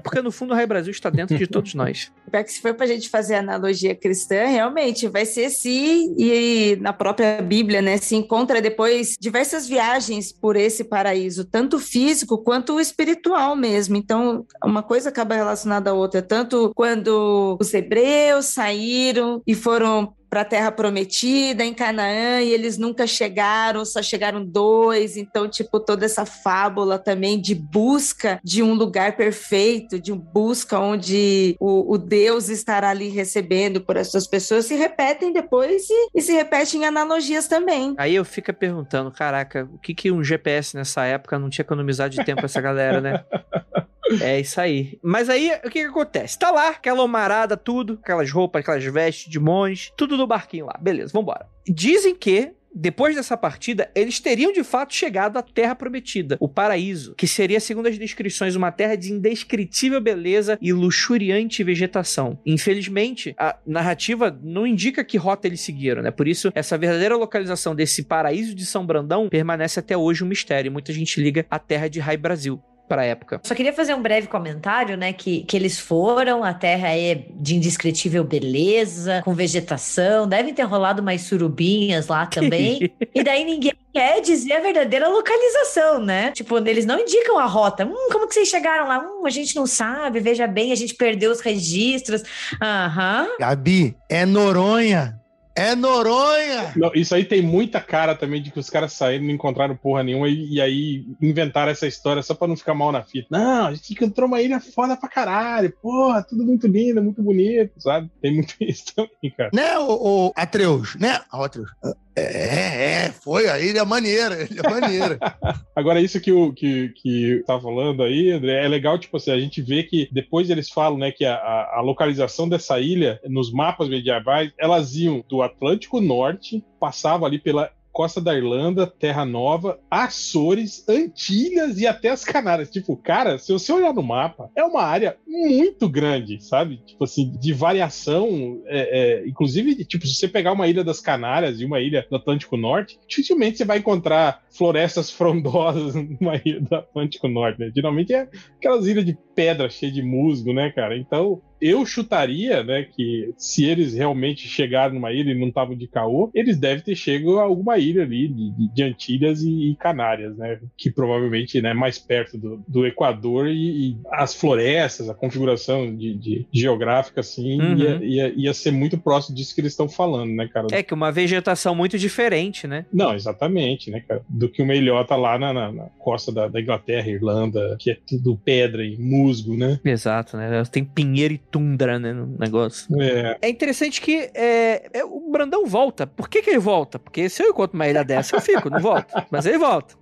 Porque no fundo o Raio Brasil está dentro de todos nós. Pior que se for pra gente fazer analogia cristã, realmente vai ser se, e na própria Bíblia, né, se encontra depois diversas viagens por esse paraíso, tanto físico quanto espiritual mesmo. Então, uma coisa acaba relacionada à outra, tanto quando os hebreus saíram e foram para a Terra Prometida, em Canaã, e eles nunca chegaram, só chegaram dois. Então, tipo, toda essa fábula também de busca de um lugar perfeito, de busca onde o, o Deus estará ali recebendo por essas pessoas, se repetem depois e, e se repetem em analogias também. Aí eu fico perguntando, caraca, o que que um GPS nessa época não tinha economizado de tempo essa galera, né? É isso aí. Mas aí, o que que acontece? Tá lá, aquela homarada, tudo, aquelas roupas, aquelas vestes de monge, tudo no barquinho lá. Beleza, vambora. Dizem que depois dessa partida, eles teriam de fato chegado à Terra Prometida, o paraíso, que seria, segundo as descrições, uma terra de indescritível beleza e luxuriante vegetação. Infelizmente, a narrativa não indica que rota eles seguiram, né? Por isso, essa verdadeira localização desse paraíso de São Brandão permanece até hoje um mistério. Muita gente liga à terra de Rai Brasil para a época. Só queria fazer um breve comentário, né? Que, que eles foram, a terra é de indescritível beleza, com vegetação, devem ter rolado umas surubinhas lá também. e daí ninguém quer dizer a verdadeira localização, né? Tipo, eles não indicam a rota. Hum, como que vocês chegaram lá? Hum, a gente não sabe, veja bem, a gente perdeu os registros. Aham. Gabi, é Noronha. É Noronha! Não, isso aí tem muita cara também de que os caras saíram, não encontraram porra nenhuma e, e aí inventaram essa história só pra não ficar mal na fita. Não, a gente encontrou uma ilha foda pra caralho. Porra, tudo muito lindo, muito bonito, sabe? Tem muito isso também, cara. Né, o, o Atreus? Né? Ah, Atreus. É, é, foi a ilha maneira, ilha maneira. Agora, isso que o que, que tá falando aí, André, é legal, tipo assim, a gente vê que depois eles falam, né, que a, a localização dessa ilha, nos mapas medievais, elas iam do Atlântico Norte, passava ali pela costa da Irlanda, Terra Nova, Açores, Antilhas e até as Canárias. Tipo, cara, se você olhar no mapa, é uma área muito grande, sabe? Tipo assim, de variação. É, é, inclusive, tipo, se você pegar uma ilha das Canárias e uma ilha do Atlântico Norte, dificilmente você vai encontrar florestas frondosas numa ilha do Atlântico Norte, né? Geralmente é aquelas ilhas de pedra cheias de musgo, né, cara? Então, eu chutaria, né, que se eles realmente chegaram numa ilha e não estavam de caô, eles devem ter chegado a alguma ilha ali de, de Antilhas e, e, Canárias, né, que provavelmente, né, mais perto do, do Equador e, e, as florestas, a configuração de, de geográfica, assim, uhum. ia, ia, ia, ser muito próximo disso que eles estão falando, né, cara? É que uma vegetação muito diferente, né? Não, exatamente, né, cara? Do que uma ilhota lá na, na, na costa da, da, Inglaterra, Irlanda, que é tudo pedra e musgo, né? Exato, né? Tem pinheiro e tundra, né, no negócio. É. É interessante que é, é, o Brandão volta. Por que, que ele volta? Porque se eu encontro uma ilha dessa, eu fico, não volto. Mas ele volta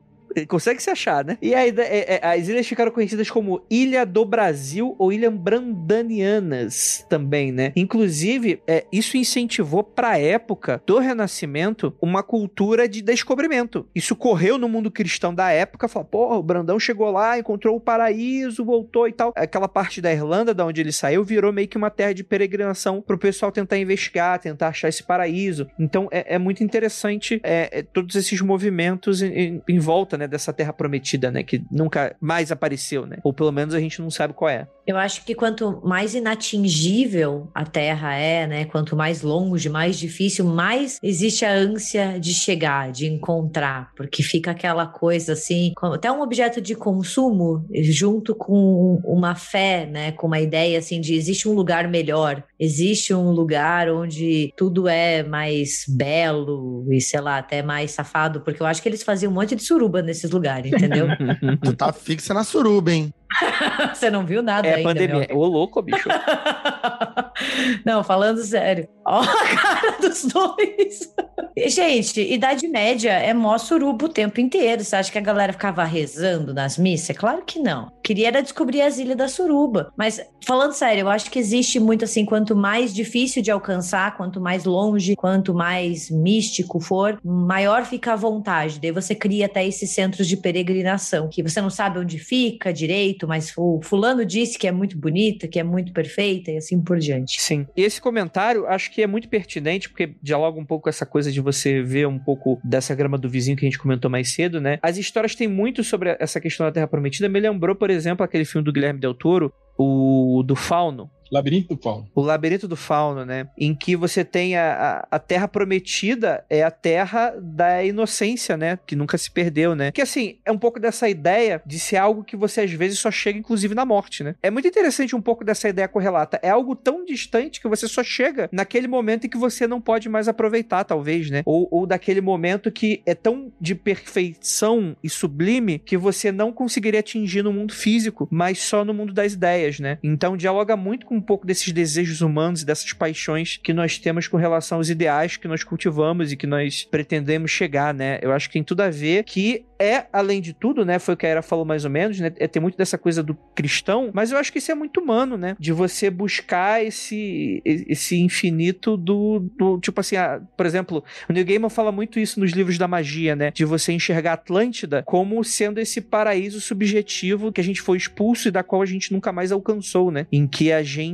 consegue se achar, né? E aí, é, é, as ilhas ficaram conhecidas como Ilha do Brasil ou Ilha Brandanianas também, né? Inclusive, é, isso incentivou pra época do Renascimento uma cultura de descobrimento. Isso correu no mundo cristão da época, falou, porra, o Brandão chegou lá, encontrou o paraíso, voltou e tal. Aquela parte da Irlanda, da onde ele saiu, virou meio que uma terra de peregrinação pro pessoal tentar investigar, tentar achar esse paraíso. Então, é, é muito interessante é, é todos esses movimentos em, em, em volta, né? Dessa terra prometida, né? Que nunca mais apareceu, né? Ou pelo menos a gente não sabe qual é. Eu acho que quanto mais inatingível a terra é, né? Quanto mais longe, mais difícil, mais existe a ânsia de chegar, de encontrar, porque fica aquela coisa assim, até um objeto de consumo junto com uma fé, né? Com uma ideia assim de existe um lugar melhor, existe um lugar onde tudo é mais belo e sei lá, até mais safado, porque eu acho que eles faziam um monte de suruba nesses lugares, entendeu? tu tá fixa na suruba, hein? Você não viu nada é ainda, pandemia. Ô, louco, bicho. não, falando sério. Ó a cara dos dois. Gente, Idade Média é mó surubo o tempo inteiro. Você acha que a galera ficava rezando nas missas? Claro que não. Queria era descobrir as Ilhas da Suruba. Mas, falando sério, eu acho que existe muito assim, quanto mais difícil de alcançar, quanto mais longe, quanto mais místico for, maior fica a vontade. Daí você cria até esses centros de peregrinação, que você não sabe onde fica direito, mas o fulano disse que é muito bonita, que é muito perfeita e assim por diante. Sim. E esse comentário acho que é muito pertinente, porque dialoga um pouco com essa coisa de você ver um pouco dessa grama do vizinho que a gente comentou mais cedo, né? As histórias têm muito sobre essa questão da Terra Prometida. Me lembrou, por exemplo, aquele filme do Guilherme Del Toro, o do Fauno, Labirinto do Fauno. O Labirinto do Fauno, né? Em que você tem a, a, Terra Prometida, é a Terra da inocência, né? Que nunca se perdeu, né? Que assim, é um pouco dessa ideia de ser algo que você às vezes só chega, inclusive, na morte, né? É muito interessante um pouco dessa ideia correlata. É algo tão distante que você só chega naquele momento em que você não pode mais aproveitar, talvez, né? Ou, ou daquele momento que é tão de perfeição e sublime que você não conseguiria atingir no mundo físico, mas só no mundo das ideias, né? Então dialoga muito com um pouco desses desejos humanos e dessas paixões que nós temos com relação aos ideais que nós cultivamos e que nós pretendemos chegar, né? Eu acho que tem tudo a ver que é, além de tudo, né? Foi o que a Era falou mais ou menos, né? É ter muito dessa coisa do cristão, mas eu acho que isso é muito humano, né? De você buscar esse, esse infinito do, do tipo assim, por exemplo, o Neil Gaiman fala muito isso nos livros da magia, né? De você enxergar Atlântida como sendo esse paraíso subjetivo que a gente foi expulso e da qual a gente nunca mais alcançou, né? Em que a gente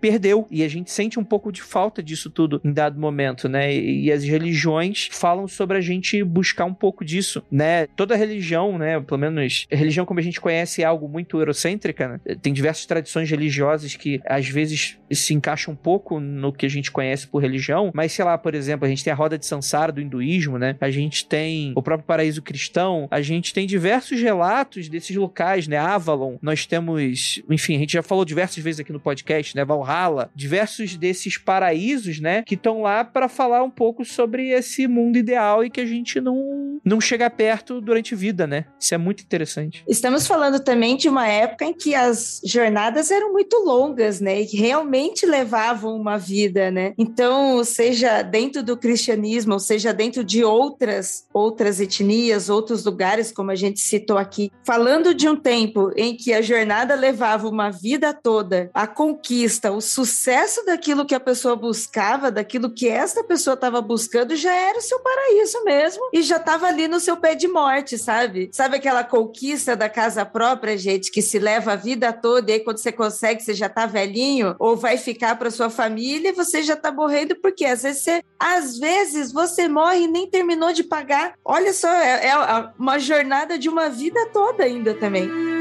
perdeu e a gente sente um pouco de falta disso tudo em dado momento, né? E, e as religiões falam sobre a gente buscar um pouco disso, né? toda religião, né, pelo menos religião como a gente conhece é algo muito eurocêntrica, né? tem diversas tradições religiosas que às vezes se encaixam um pouco no que a gente conhece por religião, mas sei lá, por exemplo, a gente tem a roda de Sansara do hinduísmo, né? A gente tem o próprio paraíso cristão, a gente tem diversos relatos desses locais, né? Avalon, nós temos, enfim, a gente já falou diversas vezes aqui no podcast, né? Valhalla, diversos desses paraísos, né, que estão lá para falar um pouco sobre esse mundo ideal e que a gente não não chega perto durante vida, né? Isso é muito interessante. Estamos falando também de uma época em que as jornadas eram muito longas, né? E que realmente levavam uma vida, né? Então, seja dentro do cristianismo, ou seja dentro de outras outras etnias, outros lugares, como a gente citou aqui, falando de um tempo em que a jornada levava uma vida toda, a conquista, o sucesso daquilo que a pessoa buscava, daquilo que esta pessoa estava buscando, já era o seu paraíso mesmo e já estava ali no seu pé de morte morte, sabe? Sabe aquela conquista da casa própria, gente, que se leva a vida toda e aí quando você consegue, você já tá velhinho ou vai ficar para sua família, você já tá morrendo porque às vezes você, às vezes você morre e nem terminou de pagar. Olha só, é, é uma jornada de uma vida toda ainda também.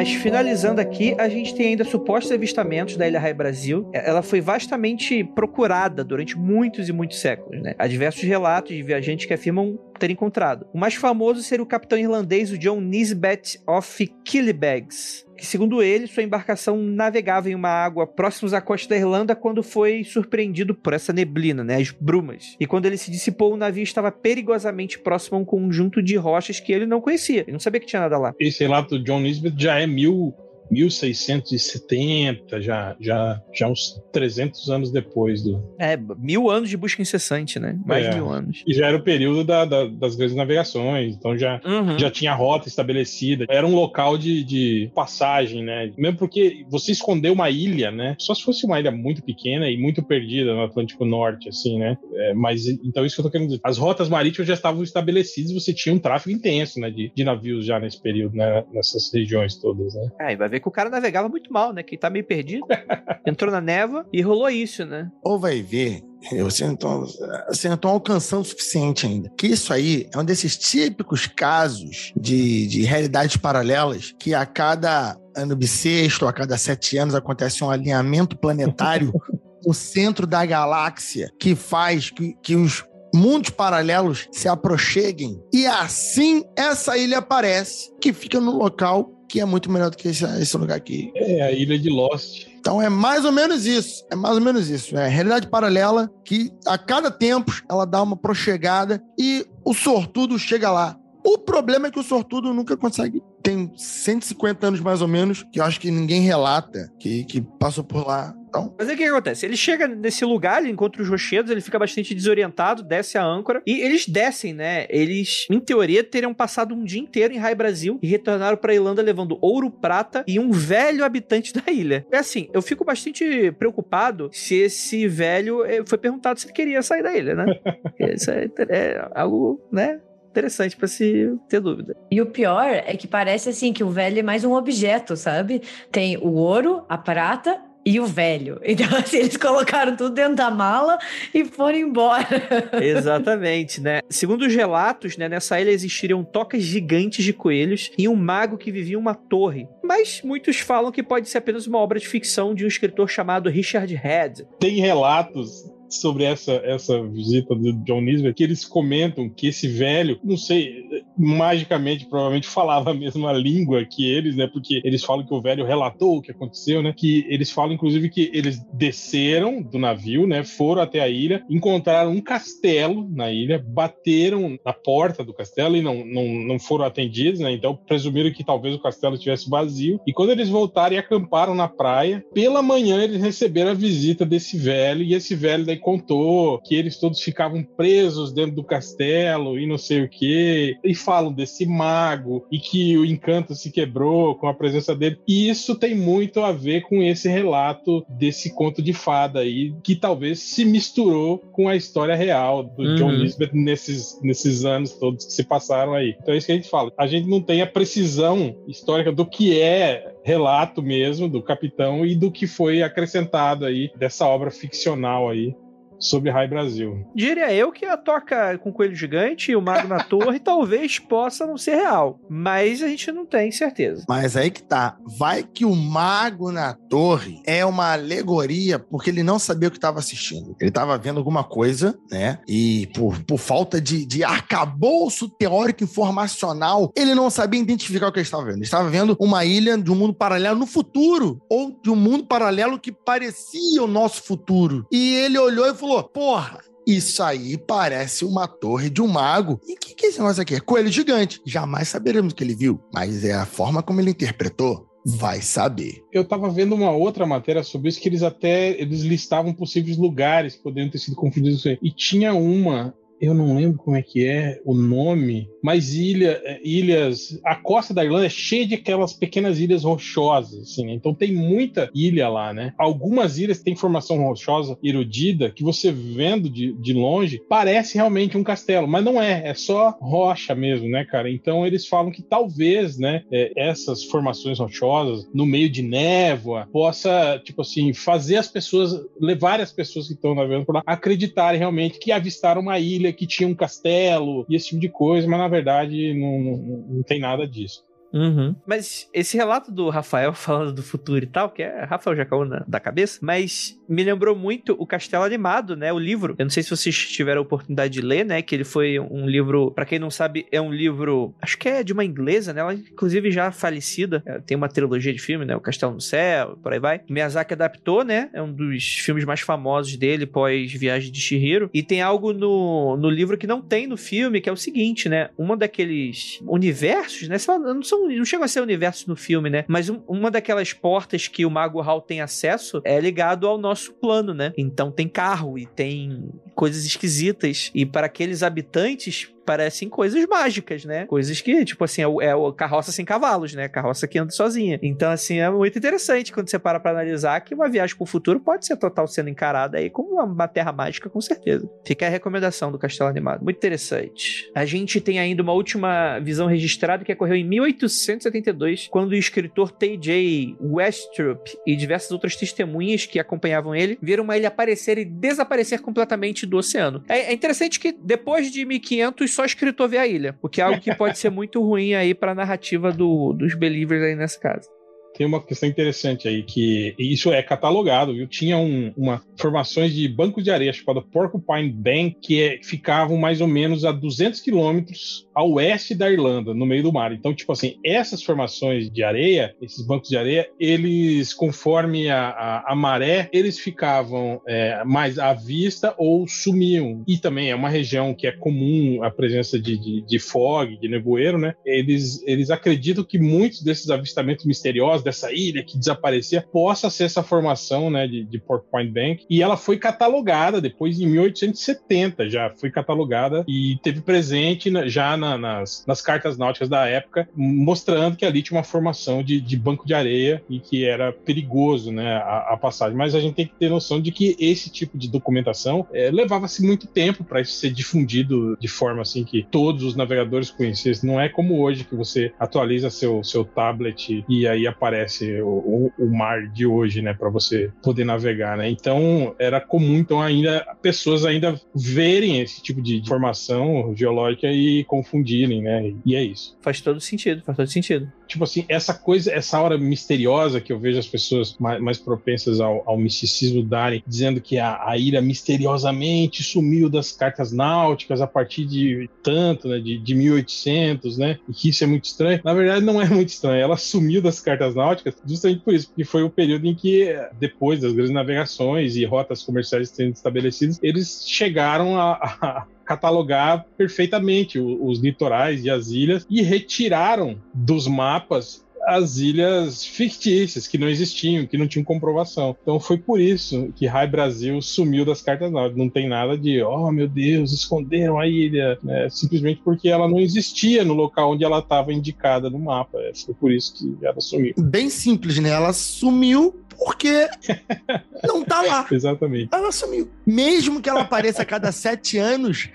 Mas finalizando aqui, a gente tem ainda supostos avistamentos da Ilha Raia Brasil. Ela foi vastamente procurada durante muitos e muitos séculos, né? Há diversos relatos de viajantes que afirmam ter encontrado. O mais famoso seria o capitão irlandês o John Nisbet of Killybegs, que, segundo ele, sua embarcação navegava em uma água próximos à costa da Irlanda quando foi surpreendido por essa neblina, né, as brumas. E quando ele se dissipou, o navio estava perigosamente próximo a um conjunto de rochas que ele não conhecia. Ele não sabia que tinha nada lá. Esse relato do John Nisbet já é mil 1670, já, já, já uns 300 anos depois do. É, mil anos de busca incessante, né? Mais é. de mil anos. E já era o período da, da, das grandes navegações, então já, uhum. já tinha rota estabelecida. Era um local de, de passagem, né? Mesmo porque você escondeu uma ilha, né? Só se fosse uma ilha muito pequena e muito perdida no Atlântico Norte, assim, né? É, mas então isso que eu tô querendo dizer. As rotas marítimas já estavam estabelecidas, você tinha um tráfego intenso, né? De, de navios já nesse período, né? Nessas regiões todas, né? É, e vai ver que o cara navegava muito mal, né? Que tá meio perdido. Entrou na neva e rolou isso, né? Ou vai ver você não, estão, você não estão alcançando o suficiente ainda. Que isso aí é um desses típicos casos de, de realidades paralelas que a cada ano bissexto, a cada sete anos, acontece um alinhamento planetário no centro da galáxia que faz que, que os mundos paralelos se aproxeguem. E assim essa ilha aparece, que fica no local que é muito melhor do que esse, esse lugar aqui. É, a ilha de Lost. Então é mais ou menos isso. É mais ou menos isso. É realidade paralela que a cada tempo ela dá uma prochegada e o sortudo chega lá. O problema é que o sortudo nunca consegue. Tem 150 anos mais ou menos, que eu acho que ninguém relata que, que passou por lá então... Mas aí o que, que acontece? Ele chega nesse lugar, ele encontra os rochedos, ele fica bastante desorientado, desce a âncora e eles descem, né? Eles, em teoria, teriam passado um dia inteiro em Rai Brasil e retornaram para Irlanda levando ouro, prata e um velho habitante da ilha. É assim, eu fico bastante preocupado se esse velho eh, foi perguntado se ele queria sair da ilha, né? Isso é, é algo, né? interessante para se ter dúvida. E o pior é que parece assim que o velho é mais um objeto, sabe? Tem o ouro, a prata e o velho. Então, assim, eles colocaram tudo dentro da mala e foram embora. Exatamente, né? Segundo os relatos, né, nessa ilha existiriam tocas gigantes de coelhos e um mago que vivia em uma torre. Mas muitos falam que pode ser apenas uma obra de ficção de um escritor chamado Richard Head. Tem relatos sobre essa, essa visita do John Nisbet, que eles comentam que esse velho, não sei, magicamente provavelmente falava a mesma língua que eles, né? Porque eles falam que o velho relatou o que aconteceu, né? Que eles falam, inclusive, que eles desceram do navio, né? Foram até a ilha, encontraram um castelo na ilha, bateram na porta do castelo e não, não, não foram atendidos, né? Então presumiram que talvez o castelo estivesse vazio. E quando eles voltaram e acamparam na praia, pela manhã eles receberam a visita desse velho e esse velho daí contou que eles todos ficavam presos dentro do castelo e não sei o que. E falam desse mago e que o encanto se quebrou com a presença dele. E isso tem muito a ver com esse relato desse conto de fada aí, que talvez se misturou com a história real do uhum. John Nisbet nesses, nesses anos todos que se passaram aí. Então é isso que a gente fala. A gente não tem a precisão histórica do que é relato mesmo do capitão e do que foi acrescentado aí dessa obra ficcional aí sobre Rai Brasil. Diria eu que a toca com o coelho gigante e o mago na torre talvez possa não ser real, mas a gente não tem certeza. Mas aí que tá, vai que o mago na torre é uma alegoria porque ele não sabia o que estava assistindo. Ele estava vendo alguma coisa, né? E por, por falta de, de arcabouço teórico informacional, ele não sabia identificar o que ele estava vendo. Ele estava vendo uma ilha de um mundo paralelo no futuro, ou de um mundo paralelo que parecia o nosso futuro. E ele olhou e falou: falou: porra, isso aí parece uma torre de um mago. E o que, que é esse negócio aqui? É coelho gigante. Jamais saberemos o que ele viu, mas é a forma como ele interpretou. Vai saber. Eu tava vendo uma outra matéria sobre isso que eles até eles listavam possíveis lugares que poderiam ter sido confundidos. E tinha uma eu não lembro como é que é o nome, mas ilha, ilhas, a costa da Irlanda é cheia de aquelas pequenas ilhas rochosas, assim, né? então tem muita ilha lá, né? Algumas ilhas têm formação rochosa erodida que você vendo de, de longe parece realmente um castelo, mas não é, é só rocha mesmo, né, cara? Então eles falam que talvez, né, é, essas formações rochosas no meio de névoa possa, tipo assim, fazer as pessoas, levar as pessoas que estão navegando por lá acreditarem realmente que avistaram uma ilha que tinha um castelo e esse tipo de coisa, mas na verdade não, não, não tem nada disso. Uhum. Mas esse relato do Rafael falando do futuro e tal, que é Rafael Jacaúna da cabeça, mas me lembrou muito o Castelo Animado, né? O livro. Eu não sei se vocês tiveram a oportunidade de ler, né? Que ele foi um livro, para quem não sabe, é um livro, acho que é de uma inglesa, né? Ela, inclusive, já falecida. É, tem uma trilogia de filme, né? O Castelo no Céu, por aí vai. Miyazaki adaptou, né? É um dos filmes mais famosos dele pós Viagem de Shihiro. E tem algo no, no livro que não tem no filme, que é o seguinte, né? Uma daqueles universos, né? Não são não chega a ser universo no filme, né? Mas um, uma daquelas portas que o Mago Hall tem acesso é ligado ao nosso plano, né? Então tem carro e tem coisas esquisitas. E para aqueles habitantes, parecem coisas mágicas, né? Coisas que, tipo assim, é o, é o carroça sem cavalos, né? Carroça que anda sozinha. Então, assim, é muito interessante quando você para pra analisar que uma viagem pro futuro pode ser total sendo encarada aí como uma, uma terra mágica, com certeza. Fica a recomendação do Castelo Animado. Muito interessante. A gente tem ainda uma última visão registrada que ocorreu em 1872, quando o escritor T.J. Westrup e diversas outras testemunhas que acompanhavam ele viram uma ilha aparecer e desaparecer completamente do oceano. É, é interessante que depois de 1500 só escritor vê a ilha, o que é algo que pode ser muito ruim aí para a narrativa do, dos Believers aí nessa casa tem uma questão interessante aí, que isso é catalogado, viu? Tinha um, uma formações de banco de areia chamada Porcupine Bank, que é, ficavam mais ou menos a 200 quilômetros a oeste da Irlanda, no meio do mar. Então, tipo assim, essas formações de areia, esses bancos de areia, eles, conforme a, a, a maré, eles ficavam é, mais à vista ou sumiam. E também é uma região que é comum a presença de, de, de fog, de nevoeiro, né? Eles, eles acreditam que muitos desses avistamentos misteriosos dessa ilha que desaparecia possa ser essa formação, né, de, de Porcupine Bank. E ela foi catalogada depois em 1870, já foi catalogada e teve presente já na, nas, nas cartas náuticas da época, mostrando que ali tinha uma formação de, de banco de areia e que era perigoso, né, a, a, passagem. Mas a gente tem que ter noção de que esse tipo de documentação é, levava-se muito tempo para isso ser difundido de forma assim que todos os navegadores conhecessem. Não é como hoje que você atualiza seu, seu tablet e aí aparece parece o, o, o mar de hoje, né, para você poder navegar, né? Então era comum então ainda pessoas ainda verem esse tipo de informação geológica e confundirem, né? E é isso. Faz todo sentido, faz todo sentido tipo assim, essa coisa, essa hora misteriosa que eu vejo as pessoas mais, mais propensas ao, ao, misticismo darem, dizendo que a, a, ilha misteriosamente sumiu das cartas náuticas a partir de tanto, né, de, de 1800, né, e que isso é muito estranho. Na verdade, não é muito estranho. Ela sumiu das cartas náuticas justamente por isso, porque foi o período em que, depois das grandes navegações e rotas comerciais sendo estabelecidas, eles chegaram a catalogar perfeitamente os, litorais e as ilhas e retiraram dos mapas as ilhas fictícias que não existiam, que não tinham comprovação. Então foi por isso que Rai Brasil sumiu das cartas náuticas. Não tem nada de, oh meu Deus, esconderam a ilha. É, simplesmente porque ela não existia no local onde ela estava indicada no mapa. É, foi por isso que ela sumiu. Bem simples, né? Ela sumiu porque não tá lá. Exatamente. Ela sumiu. Mesmo que ela apareça a cada sete anos,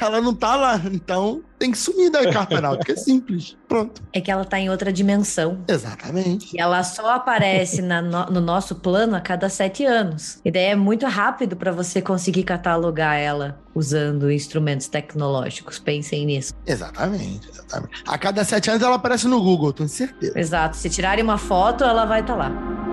ela não tá lá. Então tem que sumir da carta náutica. É simples. Pronto. É que ela tá em outra dimensão. Exatamente. E ela só aparece na, no, no, nosso plano a cada sete anos. E daí é muito rápido para você conseguir catalogar ela usando instrumentos tecnológicos. Pensem nisso. Exatamente, exatamente. A cada sete anos ela aparece no Google, tenho certeza. Exato. Se tirarem uma foto, ela vai estar tá lá.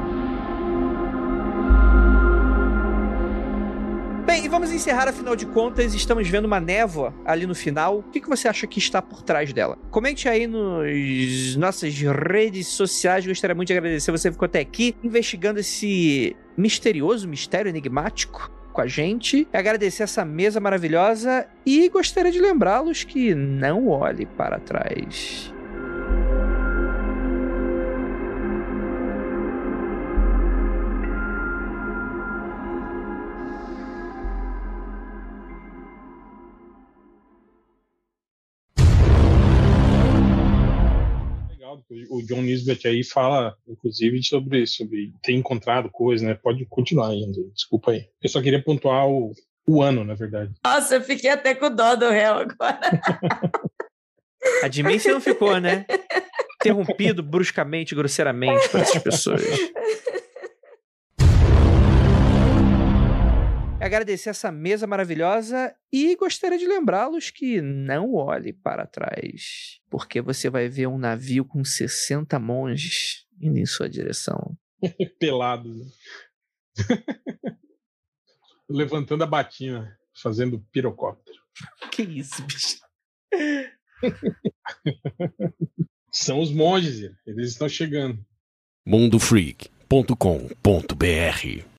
Vamos encerrar, afinal de contas, estamos vendo uma névoa ali no final. O que, que você acha que está por trás dela? Comente aí nas nossas redes sociais. Gostaria muito de agradecer você ficou até aqui investigando esse misterioso, mistério enigmático com a gente, agradecer essa mesa maravilhosa e gostaria de lembrá-los que não olhe para trás. O John Nisbet aí fala, inclusive, sobre, sobre ter encontrado coisas, né? Pode continuar ainda, desculpa aí. Eu só queria pontuar o, o ano, na verdade. Nossa, eu fiquei até com dó do réu agora. A de mim você não ficou, né? Interrompido bruscamente, grosseiramente para essas pessoas. agradecer essa mesa maravilhosa e gostaria de lembrá-los que não olhe para trás, porque você vai ver um navio com 60 monges indo em sua direção. Pelados. Né? Levantando a batina, fazendo pirocóptero. Que isso, bicho? São os monges, eles estão chegando. mundofreak.com.br